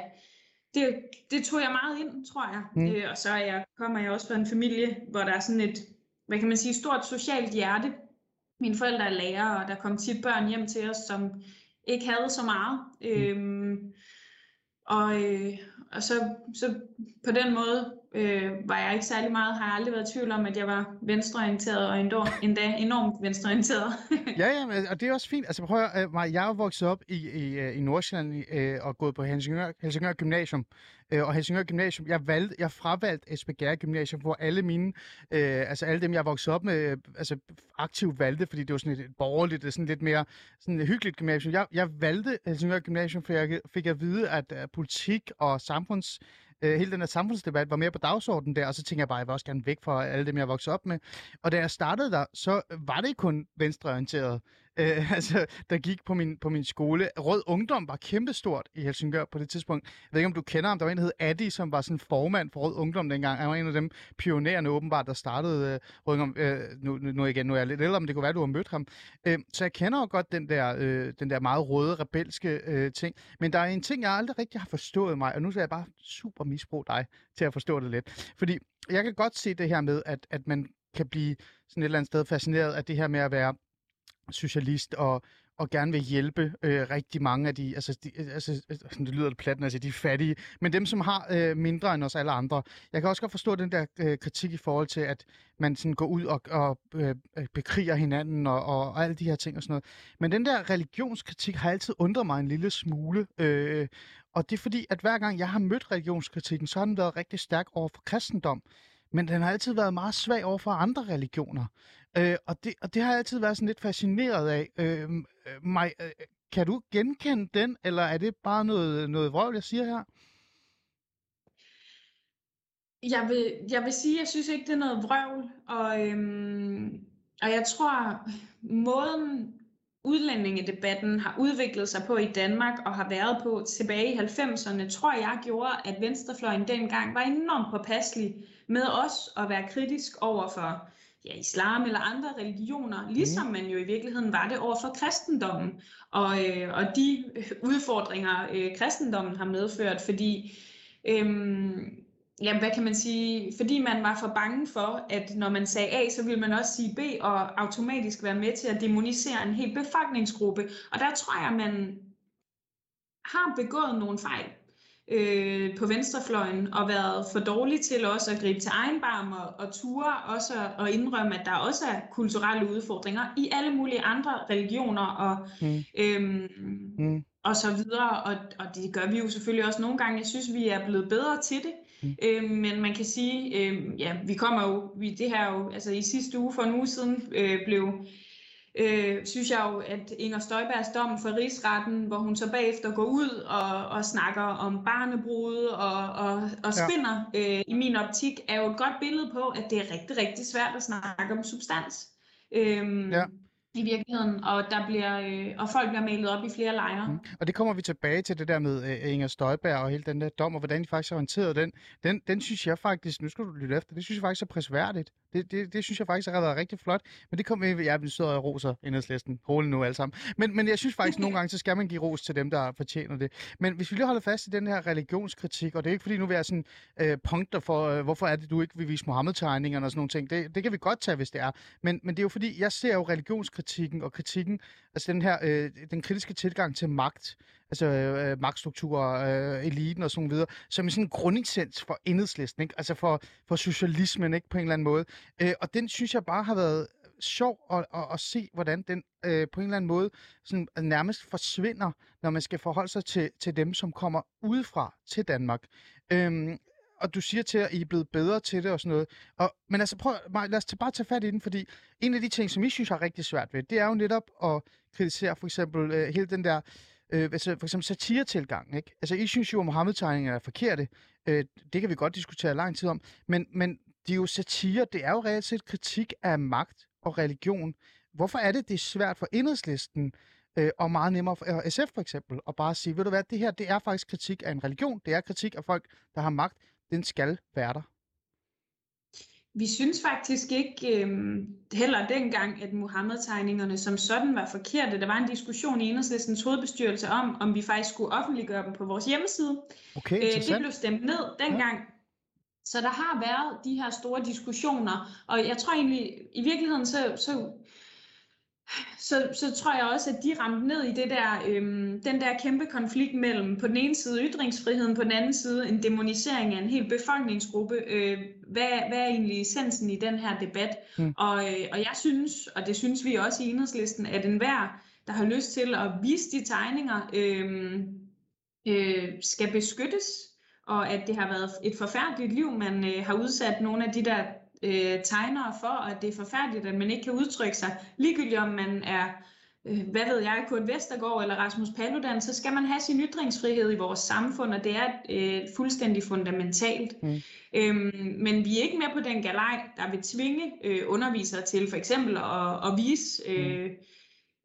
E: det, det tog jeg meget ind, tror jeg. Mm. Øh, og så er jeg, kommer jeg også fra en familie, hvor der er sådan et, hvad kan man sige, stort socialt hjerte. Mine forældre er lærere, og der kom tit børn hjem til os, som ikke havde så meget. Mm. Øhm, og, øh, og så, så på den måde øh, var jeg ikke særlig meget, har jeg aldrig været i tvivl om, at jeg var venstreorienteret og endda, endda enormt venstreorienteret.
D: ja, ja, men, og det er også fint. Altså prøv at høre, øh, jeg er vokset op i, i, øh, i Nordsjælland øh, og gået på Helsingør, Helsingør Gymnasium. Øh, og Helsingør Gymnasium, jeg, valgte, jeg fravalgte Esbjerg Gymnasium, hvor alle mine, øh, altså alle dem, jeg voksede op med, øh, altså aktivt valgte, fordi det var sådan et, et borgerligt, det sådan lidt mere sådan et hyggeligt gymnasium. Jeg, jeg valgte Helsingør Gymnasium, for jeg fik at vide, at øh, politik og samfunds øh, hele den her samfundsdebat var mere på dagsordenen der, og så tænkte jeg bare, at jeg vil også gerne væk fra alle dem, jeg voksede op med. Og da jeg startede der, så var det kun venstreorienteret øh, altså, der gik på min, på min skole. Rød Ungdom var kæmpestort i Helsingør på det tidspunkt. Jeg ved ikke, om du kender ham. Der var en, der hed Adi, som var sådan formand for Rød Ungdom dengang. Han var en af dem pionerende åbenbart, der startede øh, Rød Ungdom. Øh, nu, nu, igen, nu er jeg lidt ældre, men det kunne være, du har mødt ham. Øh, så jeg kender jo godt den der, øh, den der meget røde, rebelske øh, ting. Men der er en ting, jeg aldrig rigtig har forstået mig, og nu skal jeg bare super misbruge dig til at forstå det lidt. Fordi jeg kan godt se det her med, at, at man kan blive sådan et eller andet sted fascineret af det her med at være socialist og, og gerne vil hjælpe øh, rigtig mange af de, altså, de, øh, altså øh, det lyder lidt plat, altså de fattige, men dem, som har øh, mindre end os alle andre. Jeg kan også godt forstå den der øh, kritik i forhold til, at man sådan går ud og, og øh, øh, bekriger hinanden og, og, og alle de her ting og sådan noget. Men den der religionskritik har altid undret mig en lille smule, øh, og det er fordi, at hver gang jeg har mødt religionskritikken, så har den været rigtig stærk over for kristendom men den har altid været meget svag over for andre religioner. Øh, og, det, og det har jeg altid været sådan lidt fascineret af. Øhm, øh, mig, øh, øh, kan du genkende den, eller er det bare noget, øh, noget vrøvl, jeg siger her?
E: Jeg vil, jeg vil sige, at jeg synes ikke, det er noget vrøvl. Og, øhm, og jeg tror, måden udlændingedebatten har udviklet sig på i Danmark og har været på tilbage i 90'erne, tror jeg gjorde, at venstrefløjen dengang var enormt påpasselig med os at være kritisk over for ja, islam eller andre religioner, ligesom man jo i virkeligheden var det over for kristendommen. Og, øh, og de udfordringer, øh, kristendommen har medført, fordi øh, ja, hvad kan man sige, fordi man var for bange for, at når man sagde A, så ville man også sige B, og automatisk være med til at demonisere en hel befolkningsgruppe. Og der tror jeg, man har begået nogle fejl øh, på venstrefløjen og været for dårlig til også at gribe til egen barm og, og ture også at indrømme, at der også er kulturelle udfordringer i alle mulige andre religioner og, mm. Øhm, mm. og så videre. Og, og det gør vi jo selvfølgelig også nogle gange. Jeg synes, vi er blevet bedre til det. Mm. Øhm, men man kan sige, øh, ja, vi kommer jo, vi, det her jo, altså i sidste uge for en uge siden øh, blev øh, synes jeg jo, at Inger Støjbergs dom for rigsretten, hvor hun så bagefter går ud og, og snakker om barnebrud og, og, og spinder, ja. øh, i min optik, er jo et godt billede på, at det er rigtig, rigtig svært at snakke om substans. Øh, ja i virkeligheden, og, der bliver, øh, og folk bliver malet op i flere lejre. Mm.
D: Og det kommer vi tilbage til, det der med øh, Inger Støjberg og hele den der dom, og hvordan de faktisk har håndteret den. Den, den synes jeg faktisk, nu skal du lytte efter, det synes jeg faktisk er prisværdigt. Det, det, det synes jeg faktisk har været rigtig flot. Men det kommer vi, jeg vi sidder og roser enhedslisten. Rolig nu alle sammen. Men, men jeg synes faktisk, nogle gange, så skal man give ros til dem, der fortjener det. Men hvis vi lige holder fast i den her religionskritik, og det er ikke fordi, nu vil jeg sådan øh, punkter for, øh, hvorfor er det, du ikke vil vise Mohammed-tegningerne og sådan nogle ting. Det, det kan vi godt tage, hvis det er. Men, men det er jo fordi, jeg ser jo religionskritikken og kritikken, altså den her, øh, den kritiske tilgang til magt, altså øh, magtstrukturer, øh, eliten og sådan videre, som er sådan en grundessens for enhedslisten, ikke? altså for, for socialismen ikke? på en eller anden måde. Øh, og den synes jeg bare har været sjov at, at, at se, hvordan den øh, på en eller anden måde sådan, nærmest forsvinder, når man skal forholde sig til, til dem, som kommer udefra til Danmark. Øhm, og du siger til, at I er blevet bedre til det og sådan noget. Og, men altså, prøv, lad os bare tage fat i den, fordi en af de ting, som I synes har rigtig svært ved, det er jo netop at kritisere for eksempel øh, hele den der øh, altså for eksempel satiretilgang. Ikke? Altså, I synes jo, at Mohammed-tegninger er forkerte. Øh, det kan vi godt diskutere lang tid om. Men, men det er jo satire, det er jo reelt set kritik af magt og religion. Hvorfor er det, det er svært for enhedslisten, øh, og meget nemmere for SF for eksempel, at bare sige, ved du hvad, det her, det er faktisk kritik af en religion, det er kritik af folk, der har magt, den skal være der.
E: Vi synes faktisk ikke øh, heller dengang, at Mohammed-tegningerne som sådan var forkerte. Der var en diskussion i Enhedslistens hovedbestyrelse om, om vi faktisk skulle offentliggøre dem på vores hjemmeside.
D: Okay,
E: øh, det blev stemt ned dengang. Ja. Så der har været de her store diskussioner, og jeg tror egentlig, i virkeligheden, så, så så, så tror jeg også, at de ramte ned i det der, øhm, den der kæmpe konflikt mellem på den ene side ytringsfriheden, på den anden side en demonisering af en hel befolkningsgruppe. Øh, hvad, hvad er egentlig essensen i den her debat? Mm. Og, øh, og jeg synes, og det synes vi også i enhedslisten, at enhver, der har lyst til at vise de tegninger, øh, øh, skal beskyttes, og at det har været et forfærdeligt liv, man øh, har udsat nogle af de der øh, tegnere for, at det er forfærdeligt, at man ikke kan udtrykke sig. Ligegyldigt om man er, øh, hvad ved jeg, Kurt Vestergaard eller Rasmus Paludan, så skal man have sin ytringsfrihed i vores samfund, og det er øh, fuldstændig fundamentalt. Mm. Øhm, men vi er ikke med på den galej, der vil tvinge øh, undervisere til for eksempel at, at vise øh, mm.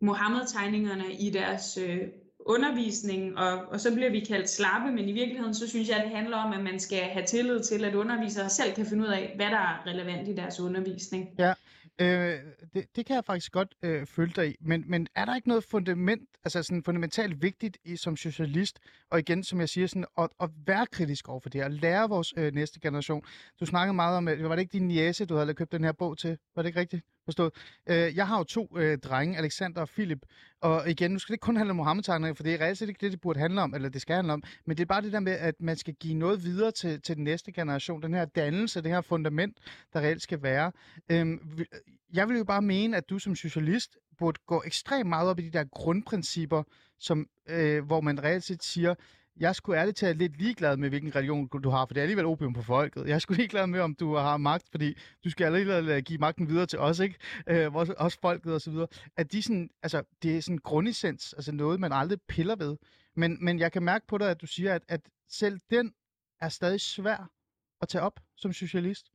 E: Mohammed-tegningerne i deres øh, undervisning, og, og så bliver vi kaldt slappe, men i virkeligheden så synes jeg, at det handler om, at man skal have tillid til, at undervisere selv kan finde ud af, hvad der er relevant i deres undervisning.
D: Ja, øh, det, det kan jeg faktisk godt øh, følge dig i, men, men er der ikke noget fundament, altså sådan fundamentalt vigtigt i, som socialist, og igen, som jeg siger, sådan, at, at være kritisk over for det, og lære vores øh, næste generation. Du snakkede meget om, var det ikke din niece, du havde købt den her bog til? Var det ikke rigtigt? Forstået. Øh, jeg har jo to øh, drenge, Alexander og Philip, og igen, nu skal det ikke kun handle om mohammed for det er reelt set ikke det, det burde handle om, eller det skal handle om, men det er bare det der med, at man skal give noget videre til, til den næste generation, den her dannelse, det her fundament, der reelt skal være. Øhm, øh, jeg vil jo bare mene, at du som socialist burde gå ekstremt meget op i de der grundprincipper, som, øh, hvor man reelt set siger, jeg skulle ærligt talt lidt ligeglad med, hvilken religion du har, for det er alligevel opium på folket. Jeg skulle ligeglad med, om du har magt, fordi du skal alligevel øh, give magten videre til os, ikke? Øh, også folket og så videre. At de sådan, altså, det er sådan grundessens, altså noget, man aldrig piller ved. Men, men jeg kan mærke på dig, at du siger, at, at selv den er stadig svær at tage op som socialist.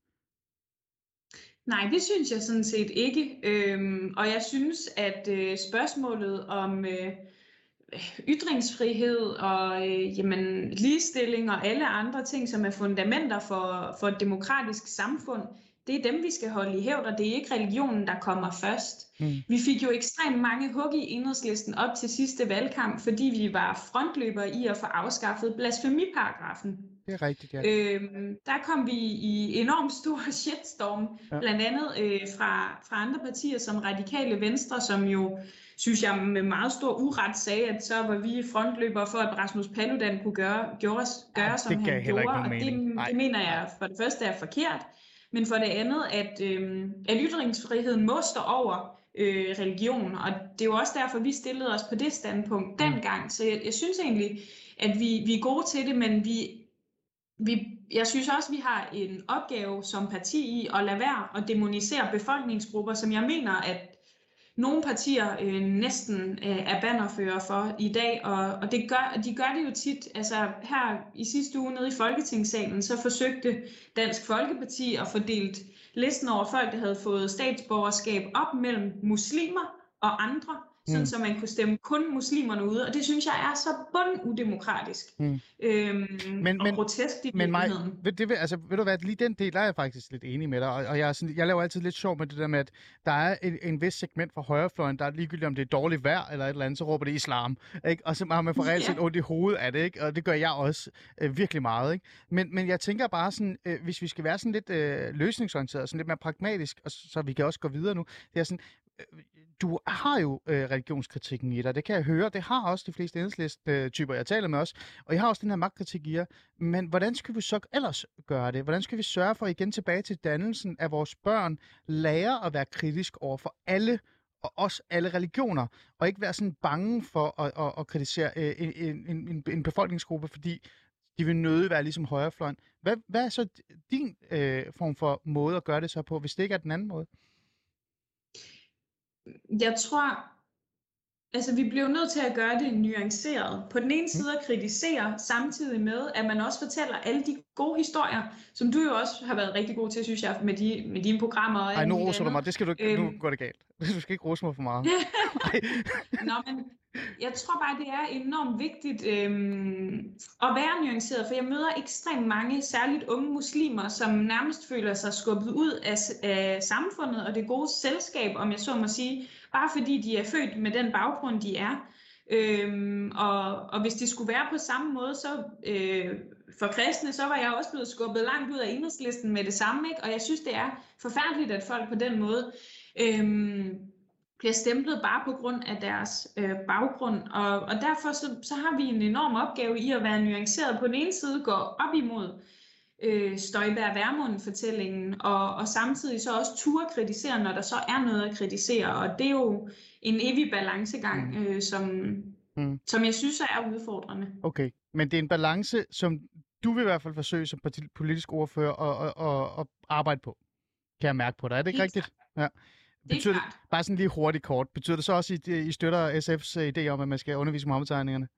E: Nej, det synes jeg sådan set ikke. Øhm, og jeg synes, at øh, spørgsmålet om... Øh, ytringsfrihed og øh, jamen, ligestilling og alle andre ting, som er fundamenter for, for et demokratisk samfund, det er dem, vi skal holde i hævd, og det er ikke religionen, der kommer først. Mm. Vi fik jo ekstremt mange hug i enhedslisten op til sidste valgkamp, fordi vi var frontløbere i at få afskaffet blasfemiparagrafen.
D: Det er rigtigt, ja.
E: Øhm, der kom vi i enormt stor shitstorm, ja. blandt andet øh, fra, fra andre partier som Radikale Venstre, som jo synes jeg med meget stor uret sagde, at så var vi frontløbere for, at Rasmus Paludan kunne gøre, gøre, gøre ja, som han gjorde. Og det, det mener jeg for det første er forkert, men for det andet, at, øh, at ytringsfriheden må stå over øh, religion, og det er jo også derfor, vi stillede os på det standpunkt mm. dengang. Så jeg, jeg synes egentlig, at vi, vi er gode til det, men vi, vi, jeg synes også, vi har en opgave som parti i at lade være at demonisere befolkningsgrupper, som jeg mener, at nogle partier øh, næsten øh, er bannerfører for i dag, og, og det gør, de gør det jo tit. Altså her i sidste uge nede i Folketingssalen, så forsøgte Dansk Folkeparti at fordele listen over folk, der havde fået statsborgerskab op mellem muslimer og andre sådan mm. så man kunne stemme kun muslimerne ude, og det synes jeg er så bundudemokratisk mm. øhm, men, og men, grotesk i
D: men mig, ved, det, vil, altså, ved du hvad, lige den del, der er jeg faktisk lidt enig med dig, og, og jeg, er sådan, jeg laver altid lidt sjov med det der med, at der er en, en vis segment fra højrefløjen, der er ligegyldigt om det er dårligt vejr eller et eller andet, så råber det islam, ikke? og så har man for reelt set ondt i hovedet af det, ikke? og det gør jeg også øh, virkelig meget. Ikke? Men, men jeg tænker bare sådan, øh, hvis vi skal være sådan lidt øh, løsningsorienteret, sådan lidt mere pragmatisk, og så, så vi kan også gå videre nu, det er sådan, øh, du har jo øh, religionskritikken i dig, det kan jeg høre. Det har også de fleste enhedslist-typer, jeg taler med os. Og jeg har også den her magtkritik i jer. Men hvordan skal vi så ellers gøre det? Hvordan skal vi sørge for igen tilbage til dannelsen af vores børn, lærer at være kritisk over for alle og også alle religioner, og ikke være sådan bange for at, at, at kritisere øh, en, en, en, en befolkningsgruppe, fordi de vil nøde være ligesom højrefløjen. Hvad, hvad er så din øh, form for måde at gøre det så på, hvis det ikke er den anden måde?
E: Jeg tror, altså vi bliver nødt til at gøre det nuanceret. På den ene mm. side at kritisere, samtidig med, at man også fortæller alle de gode historier, som du jo også har været rigtig god til, synes jeg, med, de, med dine programmer. Og
D: Ej, nu roser du mig. Det skal du ikke, øhm, nu går det galt. Du skal ikke rose mig for meget.
E: Nå, men jeg tror bare, det er enormt vigtigt øhm, at være nuanceret, for jeg møder ekstremt mange, særligt unge muslimer, som nærmest føler sig skubbet ud af, af samfundet og det gode selskab, om jeg så må sige, bare fordi de er født med den baggrund, de er. Øhm, og, og hvis det skulle være på samme måde, så øh, for kristne, så var jeg også blevet skubbet langt ud af enhedslisten med det samme, ikke? og jeg synes, det er forfærdeligt, at folk på den måde øhm, bliver stemplet bare på grund af deres øh, baggrund. Og, og derfor så, så har vi en enorm opgave i at være nuanceret. På den ene side gå op imod øh, Støjberg Værmund-fortællingen, og, og samtidig så også turde kritisere, når der så er noget at kritisere. Og det er jo en evig balancegang, mm. øh, som, mm. som jeg synes er udfordrende.
D: Okay, men det er en balance, som du vil i hvert fald forsøge som politisk ordfører at, at, at, at arbejde på. Kan jeg mærke på dig. Er det ikke Helt rigtigt? Ja. Betyder det, bare sådan lige hurtigt kort. Betyder det så også, at I, støtter SF's øh, idé om, at man skal undervise Mohammed-tegningerne?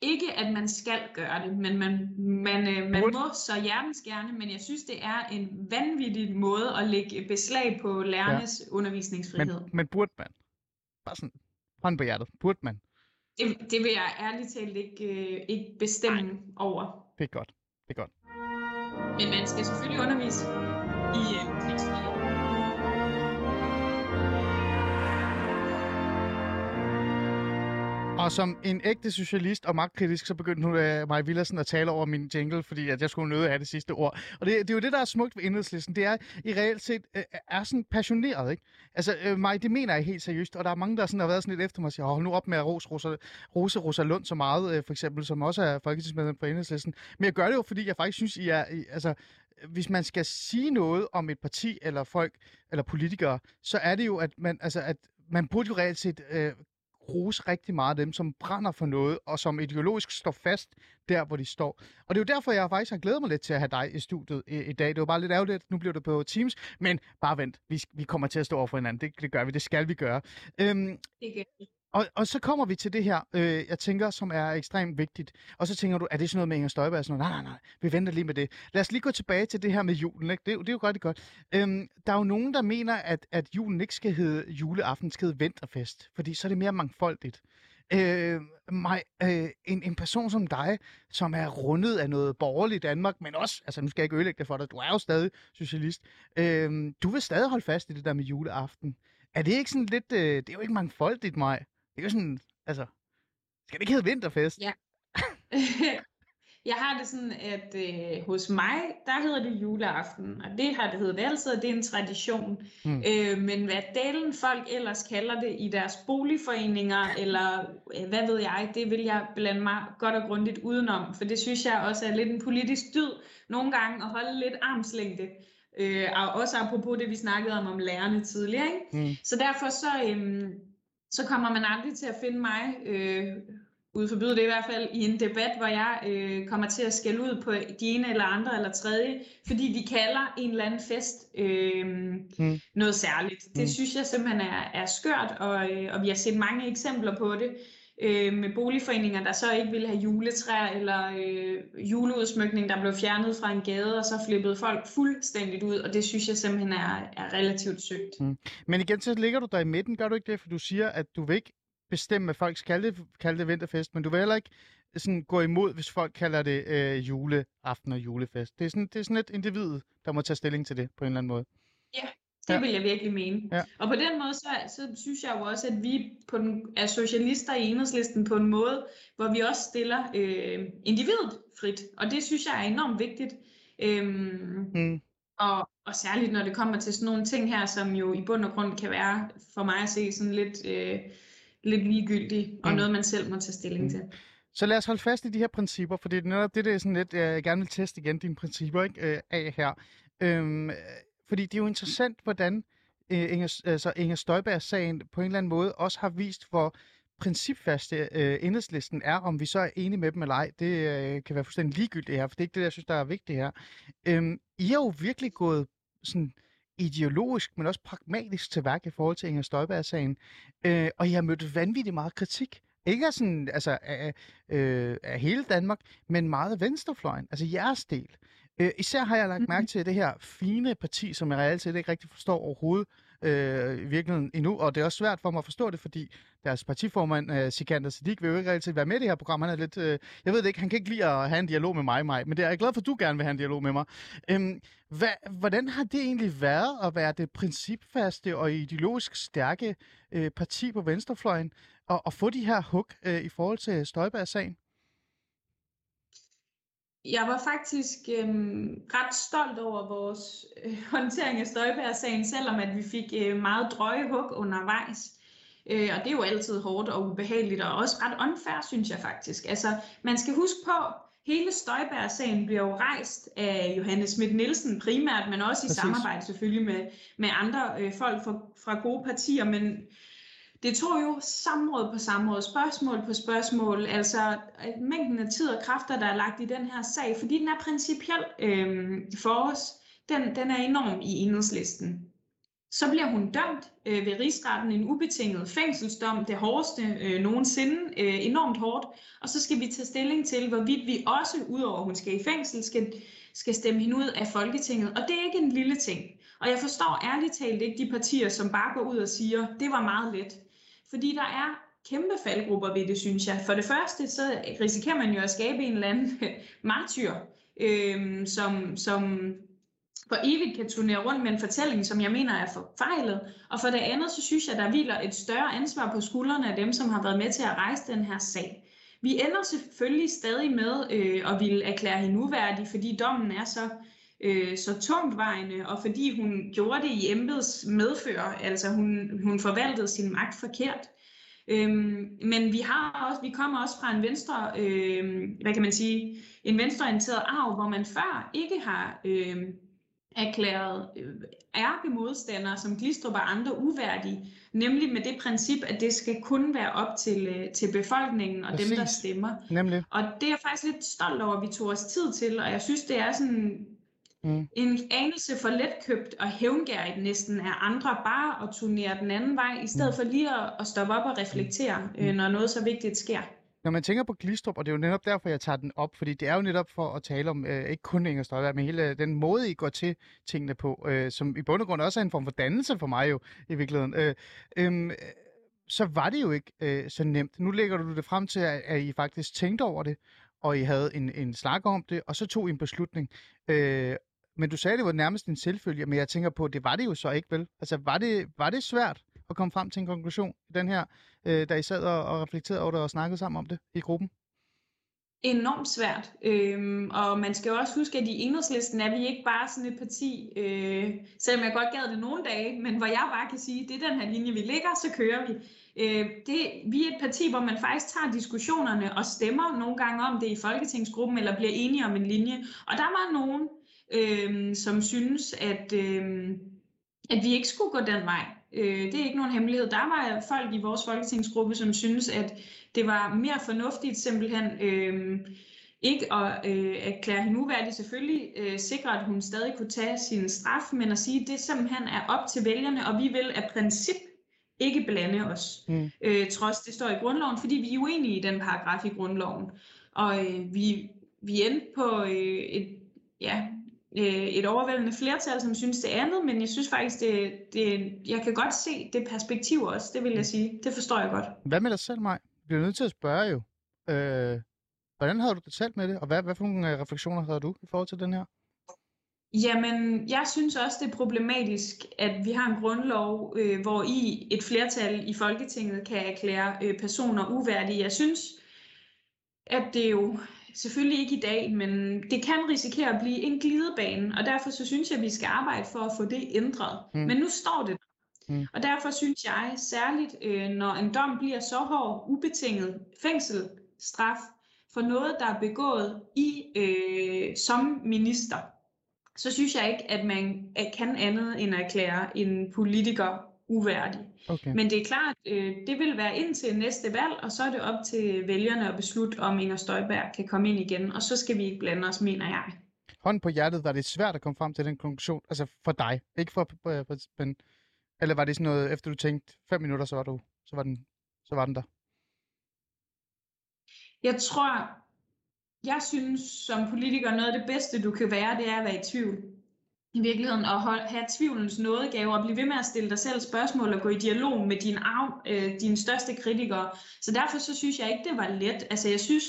E: Ikke, at man skal gøre det, men man, man, øh, man må så hjertens gerne, men jeg synes, det er en vanvittig måde at lægge beslag på lærernes ja. undervisningsfrihed.
D: Men, men burde man? Bare sådan, hånd på hjertet. Burde man?
E: Det, det vil jeg ærligt talt ikke, øh, ikke bestemme Ej. over.
D: Det er godt. Det er godt.
E: Men man skal selvfølgelig undervise i øh,
D: Og som en ægte socialist og magtkritisk, så begyndte nu øh, uh, Maja Villersen at tale over min jingle, fordi at jeg skulle nøde have det sidste ord. Og det, det er jo det, der er smukt ved enhedslisten. Det er i reelt set uh, er sådan passioneret, ikke? Altså, øh, uh, Maja, det mener jeg helt seriøst, og der er mange, der sådan har været sådan lidt efter mig og siger, hold nu op med at rose Rosa, rose Rosa Lund så meget, uh, for eksempel, som også er folketingsmedlem for enhedslisten. Men jeg gør det jo, fordi jeg faktisk synes, I er, I, altså, hvis man skal sige noget om et parti eller folk eller politikere, så er det jo, at man, altså, at man burde jo reelt set øh, rose rigtig meget af dem, som brænder for noget, og som ideologisk står fast der, hvor de står. Og det er jo derfor, jeg faktisk har glædet mig lidt til at have dig i studiet i, i dag. Det var bare lidt ærgerligt, nu bliver det på Teams, men bare vent, vi, vi kommer til at stå over for hinanden. Det, det gør vi, det skal vi gøre. Øhm,
E: ikke.
D: Og, og så kommer vi til det her, øh, jeg tænker, som er ekstremt vigtigt. Og så tænker du, er det sådan noget med Inger Støjberg? Sådan noget? Nej, nej, nej, vi venter lige med det. Lad os lige gå tilbage til det her med julen. Ikke? Det, det er jo godt, det er godt. Øhm, der er jo nogen, der mener, at, at julen ikke skal hedde juleaften, skal hedde vinterfest. Fordi så er det mere mangfoldigt. Øh, mig, øh, en, en person som dig, som er rundet af noget borgerligt Danmark, men også, altså nu skal jeg ikke ødelægge det for dig, du er jo stadig socialist. Øh, du vil stadig holde fast i det der med juleaften. Er det ikke sådan lidt, øh, det er jo ikke mangfoldigt, mig. Det er jo sådan, altså, skal det ikke hedde vinterfest?
E: Ja. jeg har det sådan, at øh, hos mig, der hedder det juleaften, og det har det heddet altid, og det er en tradition. Mm. Øh, men hvad dalen folk ellers kalder det i deres boligforeninger, eller øh, hvad ved jeg, det vil jeg blande mig godt og grundigt udenom, for det synes jeg også er lidt en politisk dyd nogle gange at holde lidt armslængde. Øh, og også apropos det, vi snakkede om om lærerne tidligere. Ikke? Mm. Så derfor så... Øh, så kommer man aldrig til at finde mig, øh, ud forbyde det i hvert fald, i en debat, hvor jeg øh, kommer til at skælde ud på de ene eller andre eller tredje, fordi de kalder en eller anden fest øh, mm. noget særligt. Det mm. synes jeg simpelthen er, er skørt, og, øh, og vi har set mange eksempler på det. Øh, med boligforeninger, der så ikke ville have juletræer eller øh, juleudsmykning, der blev fjernet fra en gade, og så flippede folk fuldstændigt ud, og det synes jeg simpelthen er, er relativt søgt.
D: Mm. Men igen, så ligger du der i midten, gør du ikke det? For du siger, at du vil ikke bestemme, hvad folk skal det, kalde det vinterfest, men du vil heller ikke sådan gå imod, hvis folk kalder det øh, juleaften og julefest. Det er, sådan, det er sådan et individ, der må tage stilling til det på en eller anden måde.
E: Ja, det
D: Ja.
E: vil jeg virkelig mene.
D: Ja.
E: Og på den måde, så, så synes jeg jo også, at vi på den, er socialister i enhedslisten på en måde, hvor vi også stiller øh, individet frit. Og det synes jeg er enormt vigtigt. Øhm,
D: Mm.
E: og, og særligt når det kommer til sådan nogle ting her, som jo i bund og grund kan være for mig at se sådan lidt, øh, lidt ligegyldigt, og
D: Mm.
E: noget man selv må tage stilling
D: Mm.
E: til.
D: Så lad os holde fast i de her principper, for det er netop det, der er sådan lidt, jeg gerne vil teste igen dine principper ikke, øh, af her. Øhm, øh, fordi det er jo interessant, hvordan øh, Inger, altså Inger Støjberg-sagen på en eller anden måde også har vist, hvor principfaste øh, enhedslisten er, om vi så er enige med dem eller ej. Det øh, kan være fuldstændig ligegyldigt her, for det er ikke det, jeg synes, der er vigtigt her. Øhm, I har jo virkelig gået sådan ideologisk, men også pragmatisk til værk i forhold til Inger Støjberg-sagen. Øh, og I har mødt vanvittigt meget kritik. Ikke af, sådan, altså, af, øh, af hele Danmark, men meget af venstrefløjen, altså jeres del. Øh, især har jeg lagt mærke til det her fine parti, som jeg reelt set ikke rigtig forstår overhovedet øh, i virkeligheden endnu, og det er også svært for mig at forstå det, fordi deres partiformand, øh, Sikander Siddiq, vil jo ikke rigtig være med i det her program. Han er lidt, øh, jeg ved det ikke, han kan ikke lide at have en dialog med mig, mig men det er jeg glad for, at du gerne vil have en dialog med mig. Øhm, hvad, hvordan har det egentlig været at være det principfaste og ideologisk stærke øh, parti på venstrefløjen, og, og få de her hug øh, i forhold til Støjberg-sagen?
E: Jeg var faktisk øhm, ret stolt over vores øh, håndtering af Støjberg-sagen, selvom at vi fik øh, meget drøje hug undervejs. Øh, og det er jo altid hårdt og ubehageligt, og også ret unfair, synes jeg faktisk. Altså, man skal huske på, hele Støjberg-sagen bliver jo rejst af Johannes Schmidt Nielsen primært, men også i
D: Præcis.
E: samarbejde selvfølgelig med, med andre øh, folk fra, fra gode partier, men det tog jo samråd på samråd, spørgsmål på spørgsmål, altså øh, mængden af tid og kræfter, der er lagt i den her sag, fordi den er principiel øh, for os, den, den er enorm i enhedslisten. Så bliver hun dømt øh, ved rigsretten en ubetinget fængselsdom, det hårdeste øh, nogensinde, øh, enormt hårdt, og så skal vi tage stilling til, hvorvidt vi også, udover at hun skal i fængsel, skal, skal stemme hende ud af Folketinget. Og det er ikke en lille ting. Og jeg forstår ærligt talt ikke de partier, som bare går ud og siger, det var meget let. Fordi der er kæmpe faldgrupper ved det, synes jeg. For det første, så risikerer man jo at skabe en eller anden martyr, øh, som, som for evigt kan turnere rundt med en fortælling, som jeg mener er forfejlet. Og for det andet, så synes jeg, der hviler et større ansvar på skuldrene af dem, som har været med til at rejse den her sag. Vi ender selvfølgelig stadig med øh, at ville erklære hende uværdig, fordi dommen er så, øh, så tungtvejende, og fordi hun gjorde det i embeds medfør, altså hun, hun forvaltede sin magt forkert. Øhm, men vi har også, vi kommer også fra en venstre, øh, hvad kan man sige, en venstreorienteret arv, hvor man før ikke har øh, erklæret øh, ærke modstandere som Glistrup og andre uværdige, nemlig med det princip, at det skal kun være op til, øh, til befolkningen og Præcis. dem, der stemmer.
D: Nemlig.
E: Og det er jeg faktisk lidt stolt over, at vi tog os tid til, og jeg synes, det er sådan
D: Mm.
E: en anelse for letkøbt og hævngærigt næsten af andre bare at turnere den anden vej, i stedet
D: Mm.
E: for lige at, at stoppe op og reflektere, øh, når noget så vigtigt sker.
D: Når man tænker på Glistrup, og det er jo netop derfor, jeg tager den op, fordi det er jo netop for at tale om, øh, ikke kun Inger Støjberg, men hele den måde, I går til tingene på, øh, som i bund og grund også er en form for dannelse for mig jo, i virkeligheden. Øh, øh, så var det jo ikke øh, så nemt. Nu lægger du det frem til, at, at I faktisk tænkte over det, og I havde en, en snak om det, og så tog I en beslutning. Øh, men du sagde, det var nærmest en selvfølge, men jeg tænker på, det var det jo så ikke, vel? Altså, var det, var det svært at komme frem til en konklusion i den her, øh, da I sad og, og reflekterede over det og snakkede sammen om det i gruppen?
E: enormt svært. Øhm, og man skal jo også huske, at i enhedslisten er vi ikke bare sådan et parti, øh, selvom jeg godt gad det nogle dage, men hvor jeg bare kan sige, det er den her linje, vi ligger, så kører vi. Øh, det, vi er et parti, hvor man faktisk tager diskussionerne og stemmer nogle gange om det i folketingsgruppen, eller bliver enige om en linje. Og der var nogen, øh, som synes, at, øh, at vi ikke skulle gå den vej. Øh, det er ikke nogen hemmelighed. Der var folk i vores folketingsgruppe, som synes, at det var mere fornuftigt simpelthen øh, ikke at øh, erklære hende uværdig, selvfølgelig øh, sikre, at hun stadig kunne tage sin straf, men at sige, at det simpelthen er op til vælgerne, og vi vil af princip ikke blande os, mm. øh, trods det står i grundloven, fordi vi er uenige i den paragraf i grundloven. Og øh, vi, vi endte på øh, et, ja, øh, et overvældende flertal, som synes det andet, men jeg synes faktisk, det, det, jeg kan godt se det perspektiv også, det vil jeg sige. Det forstår jeg godt.
D: Hvad med dig selv, Maj? Vi bliver nødt til at spørge jo. Øh, hvordan havde du det selv med det, og hvad, hvad for nogle øh, refleksioner havde du i forhold til den her?
E: Jamen, jeg synes også, det er problematisk, at vi har en grundlov, øh, hvor i et flertal i Folketinget kan erklære øh, personer uværdige. Jeg synes, at det jo selvfølgelig ikke i dag, men det kan risikere at blive en glidebane, og derfor så synes jeg, at vi skal arbejde for at få det ændret. Mm. Men nu står det Mm. Og derfor synes jeg særligt, øh, når en dom bliver så hård, ubetinget fængselsstraf for noget, der er begået i øh, som minister, så synes jeg ikke, at man kan andet end at erklære en politiker uværdig. Okay. Men det er klart, øh, det vil være indtil næste valg, og så er det op til vælgerne at beslutte, om Inger Støjberg kan komme ind igen, og så skal vi ikke blande os, mener jeg.
D: Hånden på hjertet, var det svært at komme frem til den konklusion, altså for dig, ikke for, men, eller var det sådan noget, efter du tænkte fem minutter, så var, du, så var, den, så var den der?
E: Jeg tror, jeg synes som politiker, noget af det bedste, du kan være, det er at være i tvivl i virkeligheden at have tvivlens nådegave og blive ved med at stille dig selv spørgsmål og gå i dialog med din arv, øh, dine største kritikere. Så derfor så synes jeg ikke, det var let. Altså jeg synes,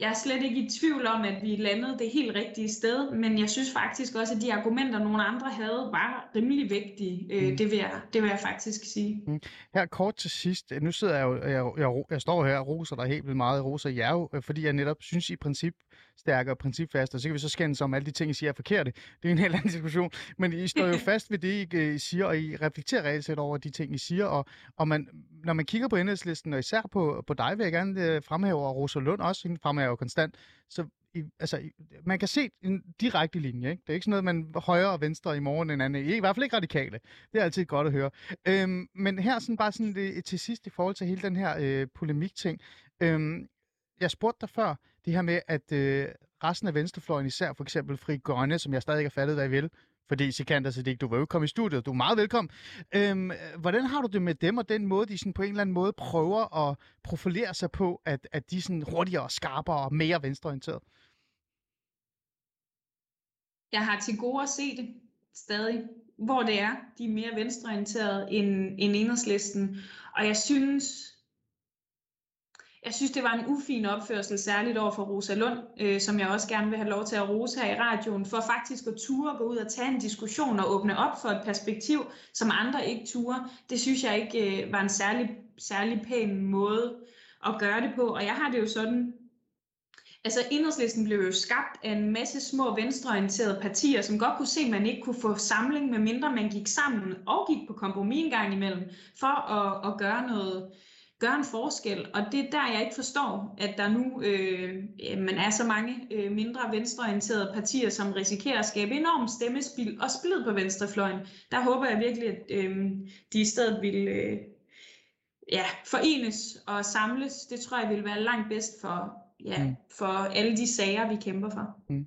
E: jeg er slet ikke i tvivl om, at vi landede det helt rigtige sted, men jeg synes faktisk også, at de argumenter, nogle andre havde, var rimelig vigtige. Øh, mm. det, vil jeg, det vil jeg faktisk sige. Mm.
D: Her kort til sidst. Nu sidder jeg jo, jeg, jeg, jeg står her og roser dig helt vildt meget, roser jer jo, øh, fordi jeg netop synes i princip, stærkere og principfast, og så kan vi så skændes om alle de ting, I siger er forkerte. Det er en helt anden diskussion. Men I står jo fast ved det, I siger, og I reflekterer reelt over de ting, I siger. Og, og man, når man kigger på enhedslisten, og især på, på dig, vil jeg gerne øh, fremhæve, og Rosa Lund også, hende fremhæver jo konstant, så i, altså, i, man kan se en direkte linje. Ikke? Det er ikke sådan noget, man højre og venstre i morgen en anden. I, I hvert fald ikke radikale. Det er altid godt at høre. Øhm, men her sådan bare sådan det, til sidst i forhold til hele den her øh, polemik-ting. Øhm, jeg spurgte dig før, det her med, at øh, resten af venstrefløjen, især for eksempel Fri Grønne, som jeg stadig ikke har fattet, hvad I vil, fordi Sikander Siddiq, du var jo kommet i studiet, du er meget velkommen. Øhm, hvordan har du det med dem og den måde, de sådan på en eller anden måde prøver at profilere sig på, at, at de er sådan hurtigere, skarpere og mere venstreorienteret?
E: Jeg har til gode at se det stadig, hvor det er, de er mere venstreorienterede end, end enhedslisten. Og jeg synes, jeg synes, det var en ufin opførsel, særligt over for Rosa Lund, øh, som jeg også gerne vil have lov til at rose her i radioen, for faktisk at ture gå ud og tage en diskussion og åbne op for et perspektiv, som andre ikke turer. Det synes jeg ikke øh, var en særlig, særlig pæn måde at gøre det på. Og jeg har det jo sådan, Altså enhedslisten blev jo skabt af en masse små venstreorienterede partier, som godt kunne se, at man ikke kunne få samling, med mindre man gik sammen og gik på kompromis en gang imellem, for at, at gøre noget, gøre en forskel. Og det er der, jeg ikke forstår, at der nu øh, man er så mange øh, mindre venstreorienterede partier, som risikerer at skabe enormt stemmespil og splid på venstrefløjen. Der håber jeg virkelig, at øh, de i stedet vil øh, ja, forenes og samles. Det tror jeg vil være langt bedst for, ja, mm. for alle de sager, vi kæmper for. Mm.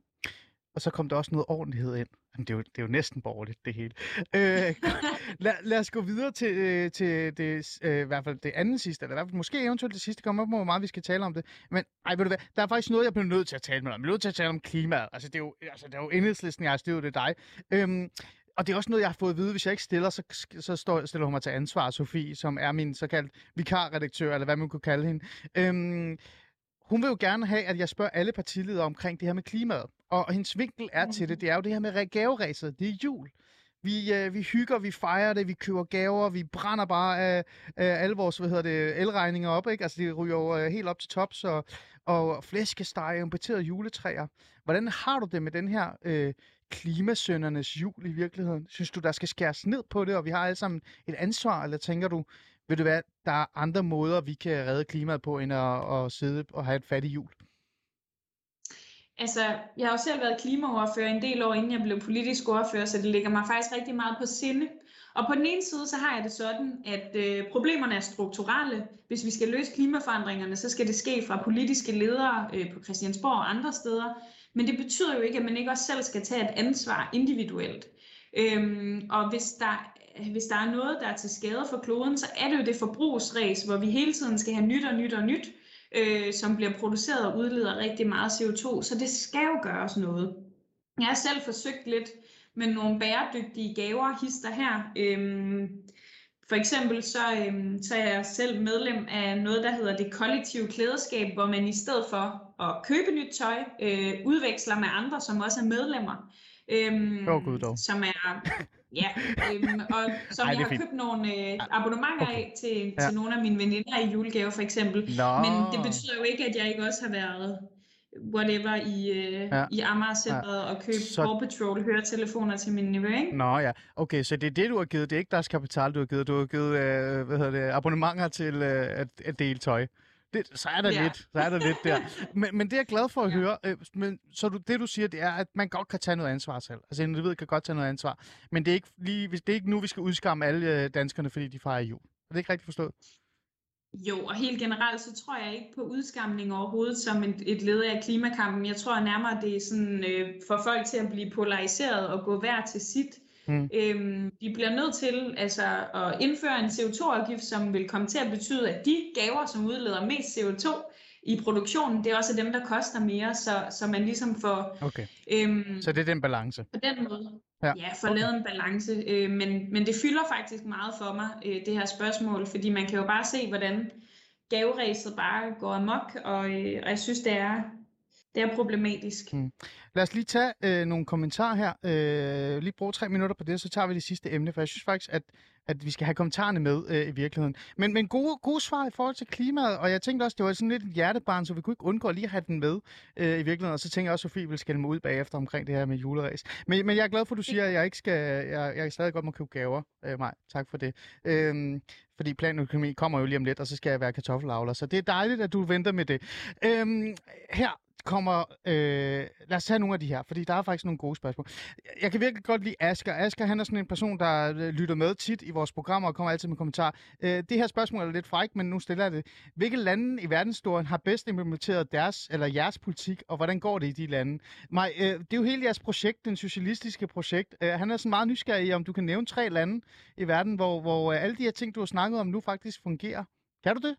D: Og så kom der også noget ordentlighed ind. Det er, jo, det er jo næsten borgerligt, det hele. Øh, lad, lad os gå videre til, øh, til det, øh, i hvert fald det andet sidste, eller i hvert fald måske eventuelt det sidste, kommer op med, hvor meget vi skal tale om det. Men ej, ved du hvad, der er faktisk noget, jeg bliver nødt til at tale med dig. Jeg bliver nødt til at tale om klimaet. Altså, det er jo, altså, det er jo enhedslisten, jeg har styret det dig. Øhm, og det er også noget, jeg har fået at vide, hvis jeg ikke stiller, så, så står, stiller hun mig til ansvar, Sofie, som er min såkaldt vikarredaktør, eller hvad man kunne kalde hende. Øhm, hun vil jo gerne have, at jeg spørger alle partiledere omkring det her med klimaet. Og hendes vinkel er til det, det er jo det her med gaveræset. Det er jul. Vi, øh, vi hygger, vi fejrer det, vi køber gaver, vi brænder bare af, af alle vores hvad hedder det, elregninger op. Ikke? Altså, de ryger jo øh, helt op til tops, og, og flæskesteg og importerede juletræer. Hvordan har du det med den her øh, klimasøndernes jul i virkeligheden? Synes du, der skal skæres ned på det, og vi har alle sammen et ansvar, eller tænker du, ved du hvad, der er andre måder, vi kan redde klimaet på, end at, at sidde og have et fattigt jul?
E: Altså, jeg har jo selv været klimaoverfører en del år, inden jeg blev politisk ordfører, så det ligger mig faktisk rigtig meget på sinde. Og på den ene side, så har jeg det sådan, at øh, problemerne er strukturelle. Hvis vi skal løse klimaforandringerne, så skal det ske fra politiske ledere øh, på Christiansborg og andre steder. Men det betyder jo ikke, at man ikke også selv skal tage et ansvar individuelt. Øhm, og hvis der hvis der er noget, der er til skade for kloden, så er det jo det forbrugsræs, hvor vi hele tiden skal have nyt og nyt og nyt, øh, som bliver produceret og udleder rigtig meget CO2, så det skal jo gøres noget. Jeg har selv forsøgt lidt med nogle bæredygtige gaver, hister her. Øhm, for eksempel så, øhm, så er jeg selv medlem af noget, der hedder det kollektive klædeskab, hvor man i stedet for at købe nyt tøj, øh, udveksler med andre, som også er medlemmer. Øhm,
D: Åh, Gud dog.
E: Som er, ja, øhm, og som
D: Ej,
E: jeg har
D: fint.
E: købt nogle øh, abonnementer
D: Okay.
E: af til,
D: Ja.
E: til nogle af mine veninder i julegave for eksempel.
D: Nå.
E: Men det betyder jo ikke, at jeg ikke også har været whatever i, øh,
D: Ja.
E: ja. i Amager-centret og købt
D: Så-.
E: Paw Patrol høretelefoner til min nevø, ikke?
D: Nå ja, okay, så det er det, du har givet. Det er ikke deres kapital, du har givet. Du har givet øh, hvad hedder det, abonnementer til øh, at, at dele tøj. Det, så er der
E: Ja.
D: lidt, så er der lidt der. Men, men det er jeg glad for at høre. Øh, men, så du, det, du siger, det er, at man godt kan tage noget ansvar selv. Altså, individet kan godt tage noget ansvar. Men det er ikke, lige, det er ikke nu, vi skal udskamme alle øh, danskerne, fordi de fejrer jul. Er det ikke rigtigt forstået?
E: Jo, og helt generelt, så tror jeg ikke på udskamning overhovedet som et, et led af klimakampen. Jeg tror nærmere, det er sådan, øh, for folk til at blive polariseret og gå hver til sit.
D: Mm.
E: Øhm, vi bliver nødt til altså, at indføre en CO2-afgift, som vil komme til at betyde, at de gaver, som udleder mest CO2 i produktionen, det er også dem, der koster mere, så, så man ligesom får
D: Okay,
E: øhm,
D: så det er den balance.
E: på den måde
D: Ja,
E: ja, ja får
D: okay.
E: lavet en balance. Øh, men, men det fylder faktisk meget for mig, øh, det her spørgsmål, fordi man kan jo bare se, hvordan gaveræset bare går amok, og, øh, og jeg synes, det er, det er problematisk.
D: Mm. Lad os lige tage øh, nogle kommentarer her. Øh, lige bruge tre minutter på det, så tager vi det sidste emne, for jeg synes faktisk, at, at vi skal have kommentarerne med øh, i virkeligheden. Men, men gode, gode svar i forhold til klimaet, og jeg tænkte også, det var sådan lidt et hjertebarn, så vi kunne ikke undgå lige at have den med øh, i virkeligheden. Og så tænker jeg også, at Sofie vil skælde mig ud bagefter omkring det her med juleræs. Men, men jeg er glad for, at du siger, at jeg ikke skal, jeg, jeg stadig godt må købe gaver. Øh, mig. Tak for det. Øhm, fordi planøkonomi kommer jo lige om lidt, og så skal jeg være kartoffelavler. Så det er dejligt, at du venter med det. Øhm, her kommer... Øh, lad os tage nogle af de her, fordi der er faktisk nogle gode spørgsmål. Jeg kan virkelig godt lide Asger. Asger, han er sådan en person, der øh, lytter med tit i vores programmer og kommer altid med kommentarer. Øh, det her spørgsmål er lidt frækt, men nu stiller jeg det. Hvilke lande i verdenshistorien har bedst implementeret deres eller jeres politik, og hvordan går det i de lande? Maj, øh, det er jo hele jeres projekt, den socialistiske projekt. Øh, han er sådan meget nysgerrig om du kan nævne tre lande i verden, hvor, hvor øh, alle de her ting, du har snakket om nu, faktisk fungerer. Kan du det?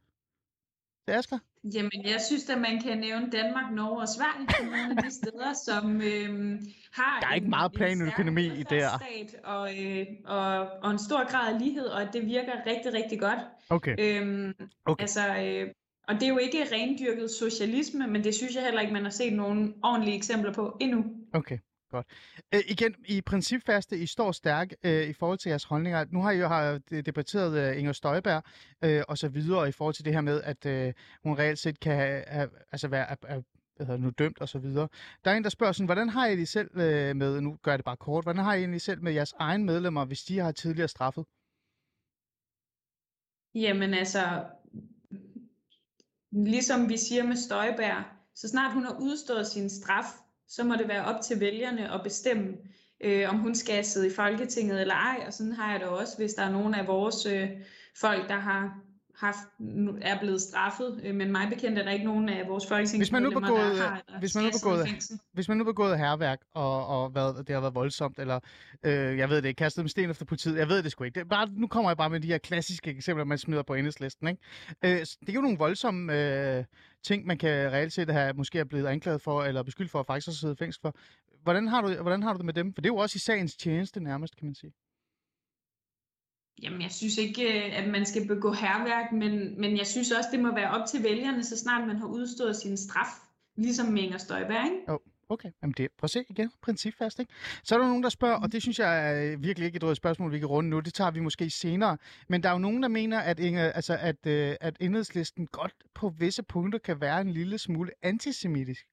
D: Det er Asger?
E: Jamen, jeg synes, at man kan nævne Danmark, Norge og Sverige som nogle af de steder, som øhm, har
D: Der er ikke
E: en,
D: meget
E: en
D: planøkonomi i her.
E: velfærdsstat Og, øh, og, og en stor grad af lighed, og at det virker rigtig, rigtig godt.
D: Okay.
E: Øhm,
D: Okay.
E: Altså, øh, og det er jo ikke rendyrket socialisme, men det synes jeg heller ikke, man har set nogle ordentlige eksempler på endnu.
D: Okay, godt. Øh, igen, i principfaste, I står stærk øh, i forhold til jeres holdninger. Nu har I jo har debatteret øh, Inger Støjberg øh, og så videre i forhold til det her med, at øh, hun reelt set kan have, altså være er, hvad hedder nu, dømt og så videre. Der er en, der spørger sådan, hvordan har I det selv øh, med, nu gør jeg det bare kort, hvordan har I egentlig selv med jeres egne medlemmer, hvis de har tidligere straffet?
E: Jamen altså, ligesom vi siger med Støjberg, så snart hun har udstået sin straf, så må det være op til vælgerne at bestemme, øh, om hun skal sidde i Folketinget eller ej. Og sådan har jeg det også, hvis der er nogen af vores øh, folk, der har haft, er blevet straffet. Øh, men mig bekendt er der ikke nogen af vores folketingsmedlemmer, der har eller
D: hvis man nu begået-. Hvis man nu begået herværk, og, og hvad, det har været voldsomt, eller øh, jeg ved det ikke, kastet med sten efter politiet, jeg ved det sgu ikke. Det bare, nu kommer jeg bare med de her klassiske eksempler, man smider på enhedslisten. Ikke? Øh, det er jo nogle voldsomme øh, ting, man kan reelt set have måske er blevet anklaget for, eller beskyldt for at faktisk også sidde i fængsel for. Hvordan har, du, hvordan har du det med dem? For det er jo også i sagens tjeneste nærmest, kan man sige.
E: Jamen, jeg synes ikke, øh, at man skal begå herværk, men, men jeg synes også, det må være op til vælgerne, så snart man har udstået sin straf, ligesom med Inger Støjberg, ikke?
D: Okay, Jamen det, prøv at se igen, principfast, ikke? Så er der nogen, der spørger, og det synes jeg er virkelig ikke et rødt spørgsmål, vi kan runde nu, det tager vi måske senere, men der er jo nogen, der mener, at, Inge, altså, at, øh, at enhedslisten godt på visse punkter kan være en lille smule antisemitisk.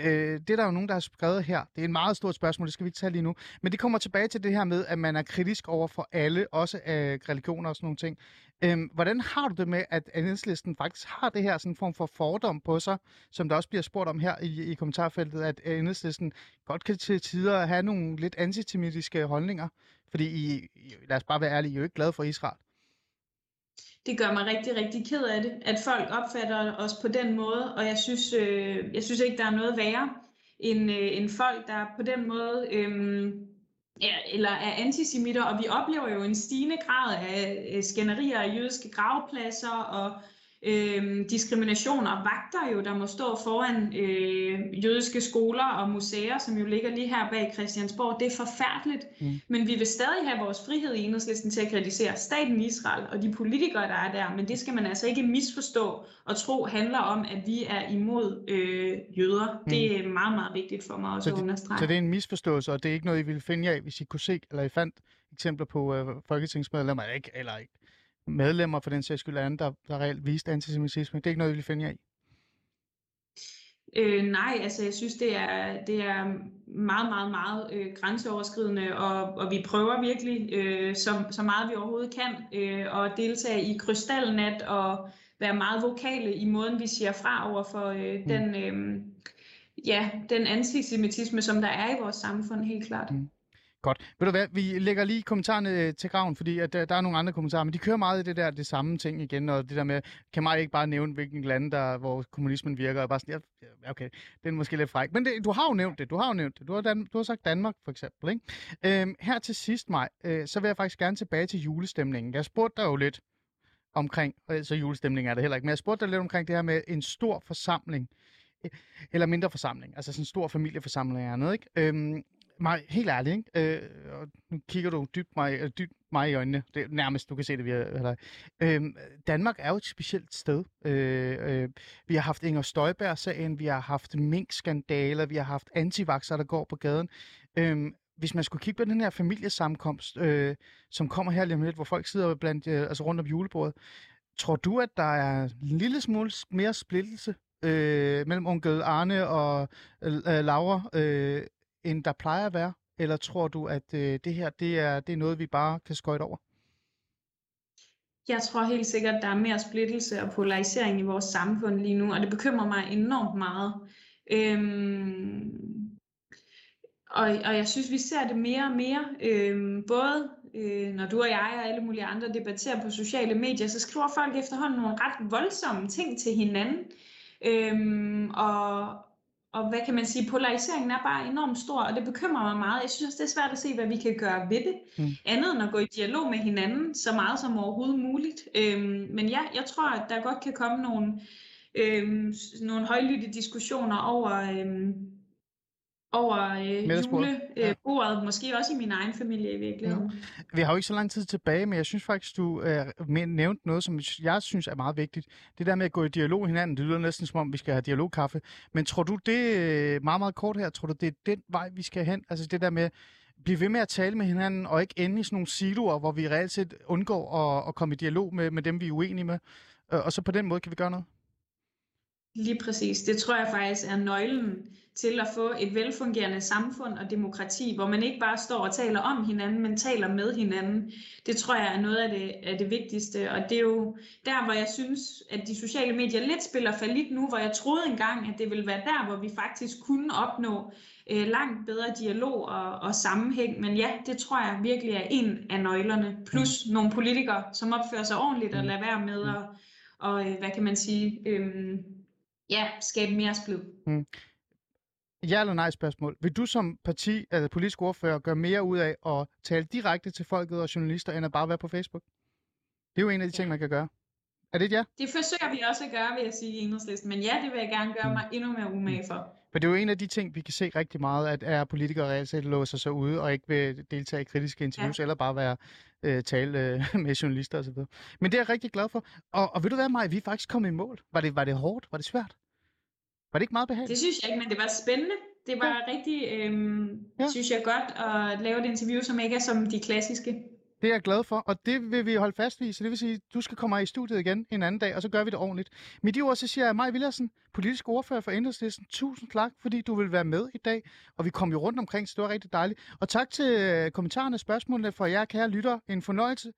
D: Øh, det er der jo nogen, der har skrevet her. Det er et meget stort spørgsmål, det skal vi ikke tage lige nu. Men det kommer tilbage til det her med, at man er kritisk over for alle, også af religioner og sådan nogle ting. Øh, hvordan har du det med, at enhedslisten faktisk har det her sådan en form for fordom på sig, som der også bliver spurgt om her i, i kommentarfeltet, at enhedslisten godt kan til tider have nogle lidt antisemitiske holdninger? Fordi I, I, lad os bare være ærlige, I er jo ikke glade for Israel.
E: Det gør mig rigtig, rigtig ked af det, at folk opfatter os på den måde, og jeg synes, øh, jeg synes ikke, der er noget værre end, øh, end folk, der på den måde øh, ja, eller er antisemitter, og vi oplever jo en stigende grad af øh, skænderier af jødiske gravpladser og øh, diskrimination og vagter jo, der må stå foran øh, jødiske skoler og museer, som jo ligger lige her bag Christiansborg. Det er forfærdeligt, mm. men vi vil stadig have vores frihed i enhedslisten til at kritisere staten Israel og de politikere, der er der, men det skal man altså ikke misforstå og tro handler om, at vi er imod øh, jøder. Mm. Det er meget, meget vigtigt for mig også
D: så
E: at understrege.
D: Så det er en misforståelse, og det er ikke noget, I ville finde af, hvis I kunne se, eller I fandt eksempler på øh, folketingsmedlemmer, eller ikke, eller ikke medlemmer for den sags skyld andre, der, der reelt viste antisemitisme. Det er ikke noget, vi vil finde jer i?
E: Øh, nej, altså jeg synes, det er, det er meget, meget, meget øh, grænseoverskridende, og, og vi prøver virkelig øh, så, så meget vi overhovedet kan øh, at deltage i krystalnat og være meget vokale i måden, vi siger fra over for øh, mm. den, øh, ja, den antisemitisme, som der er i vores samfund, helt klart. Mm.
D: Godt. Ved du hvad, vi lægger lige kommentarerne øh, til graven, fordi at der, der er nogle andre kommentarer, men de kører meget i det der, det samme ting igen, og det der med, kan mig ikke bare nævne, hvilken lande, der, hvor kommunismen virker, og bare sådan, ja, okay, det er måske lidt fræk. Men det, du har jo nævnt det, du har jo nævnt det. Du har, Dan, du har sagt Danmark, for eksempel, ikke? Øhm, her til sidst, mig, øh, så vil jeg faktisk gerne tilbage til julestemningen. Jeg spurgte dig jo lidt omkring, og så julestemning er det heller ikke, men jeg spurgte dig lidt omkring det her med en stor forsamling, øh, eller mindre forsamling, altså sådan en stor familieforsamling eller noget, ikke? Øhm, mig, helt ærligt, ikke? Øh, og nu kigger du dybt mig, øh, dybt mig i øjnene. Det er nærmest, du kan se det via eller, øh, øhm, Danmark er jo et specielt sted. Øh, øh, vi har haft Inger Støjberg-sagen, vi har haft mink-skandaler, vi har haft antivakser, der går på gaden. Øh, hvis man skulle kigge på den her familiesamkomst, øh, som kommer her lige om lidt, hvor folk sidder blandt, øh, altså rundt om julebordet, tror du, at der er en lille smule mere splittelse øh, mellem onkel Arne og øh, Laura, øh, end der plejer at være? Eller tror du, at øh, det her det er, det er noget, vi bare kan skøjte over?
E: Jeg tror helt sikkert, at der er mere splittelse og polarisering i vores samfund lige nu, og det bekymrer mig enormt meget. Øhm, og, og jeg synes, vi ser det mere og mere, øhm, både øh, når du og jeg og alle mulige andre debatterer på sociale medier, så skriver folk efterhånden nogle ret voldsomme ting til hinanden. Øhm, og, og hvad kan man sige, polariseringen er bare enormt stor, og det bekymrer mig meget. Jeg synes det er svært at se, hvad vi kan gøre ved det. Mm. Andet end at gå i dialog med hinanden, så meget som overhovedet muligt. Øhm, men ja, jeg tror, at der godt kan komme nogle, øhm, nogle højlytte diskussioner over, øhm, over øh, julebordet, øh, ja. måske også i min egen familie i virkeligheden.
D: Ja. Vi har jo ikke så lang tid tilbage, men jeg synes faktisk, du øh, nævnte noget, som jeg synes er meget vigtigt. Det der med at gå i dialog hinanden, det lyder næsten som om, vi skal have dialogkaffe. Men tror du det, øh, meget meget kort her, tror du det er den vej, vi skal hen? Altså det der med, blive ved med at tale med hinanden, og ikke ende i sådan nogle siloer, hvor vi reelt set undgår at, at komme i dialog med, med dem, vi er uenige med. Øh, og så på den måde kan vi gøre noget?
E: Lige præcis. Det tror jeg faktisk er nøglen til at få et velfungerende samfund og demokrati, hvor man ikke bare står og taler om hinanden, men taler med hinanden. Det tror jeg er noget af det, af det vigtigste, og det er jo der, hvor jeg synes, at de sociale medier lidt spiller falit nu, hvor jeg troede engang, at det ville være der, hvor vi faktisk kunne opnå øh, langt bedre dialog og, og sammenhæng. Men ja, det tror jeg virkelig er en af nøglerne. Plus mm. nogle politikere, som opfører sig ordentligt og mm. lader være med at, og, øh, hvad kan man sige, øh, ja, skabe mere splid. Mm.
D: Ja eller nej spørgsmål. Vil du som parti eller politisk ordfører gøre mere ud af at tale direkte til folket og journalister, end at bare være på Facebook? Det er jo en af de ting, ja. man kan gøre. Er det et ja?
E: Det forsøger vi også at gøre, vil jeg sige, i enhedslisten. Men ja, det vil jeg gerne gøre mm. mig endnu mere umage for.
D: For det er jo en af de ting, vi kan se rigtig meget, at er politikere reelt set låser sig ude og ikke vil deltage i kritiske interviews, ja. eller bare være øh, tale øh, med journalister osv. Men det er jeg rigtig glad for. Og, og ved du hvad, Maja, vi er faktisk kommet i mål. Var det, var det hårdt? Var det svært? Var det ikke meget behageligt?
E: Det synes jeg ikke, men det var spændende. Det var ja. rigtig, øh, ja. synes jeg, godt at lave et interview, som ikke er som de klassiske.
D: Det er jeg glad for, og det vil vi holde fast i. Så det vil sige, at du skal komme i studiet igen en anden dag, og så gør vi det ordentligt. Med de ord, så siger jeg Maj Villersen, politisk ordfører for Enhedslisten. Tusind tak, fordi du vil være med i dag. Og vi kom jo rundt omkring, så det var rigtig dejligt. Og tak til øh, kommentarerne og spørgsmålene fra jer, kære lytter. En fornøjelse.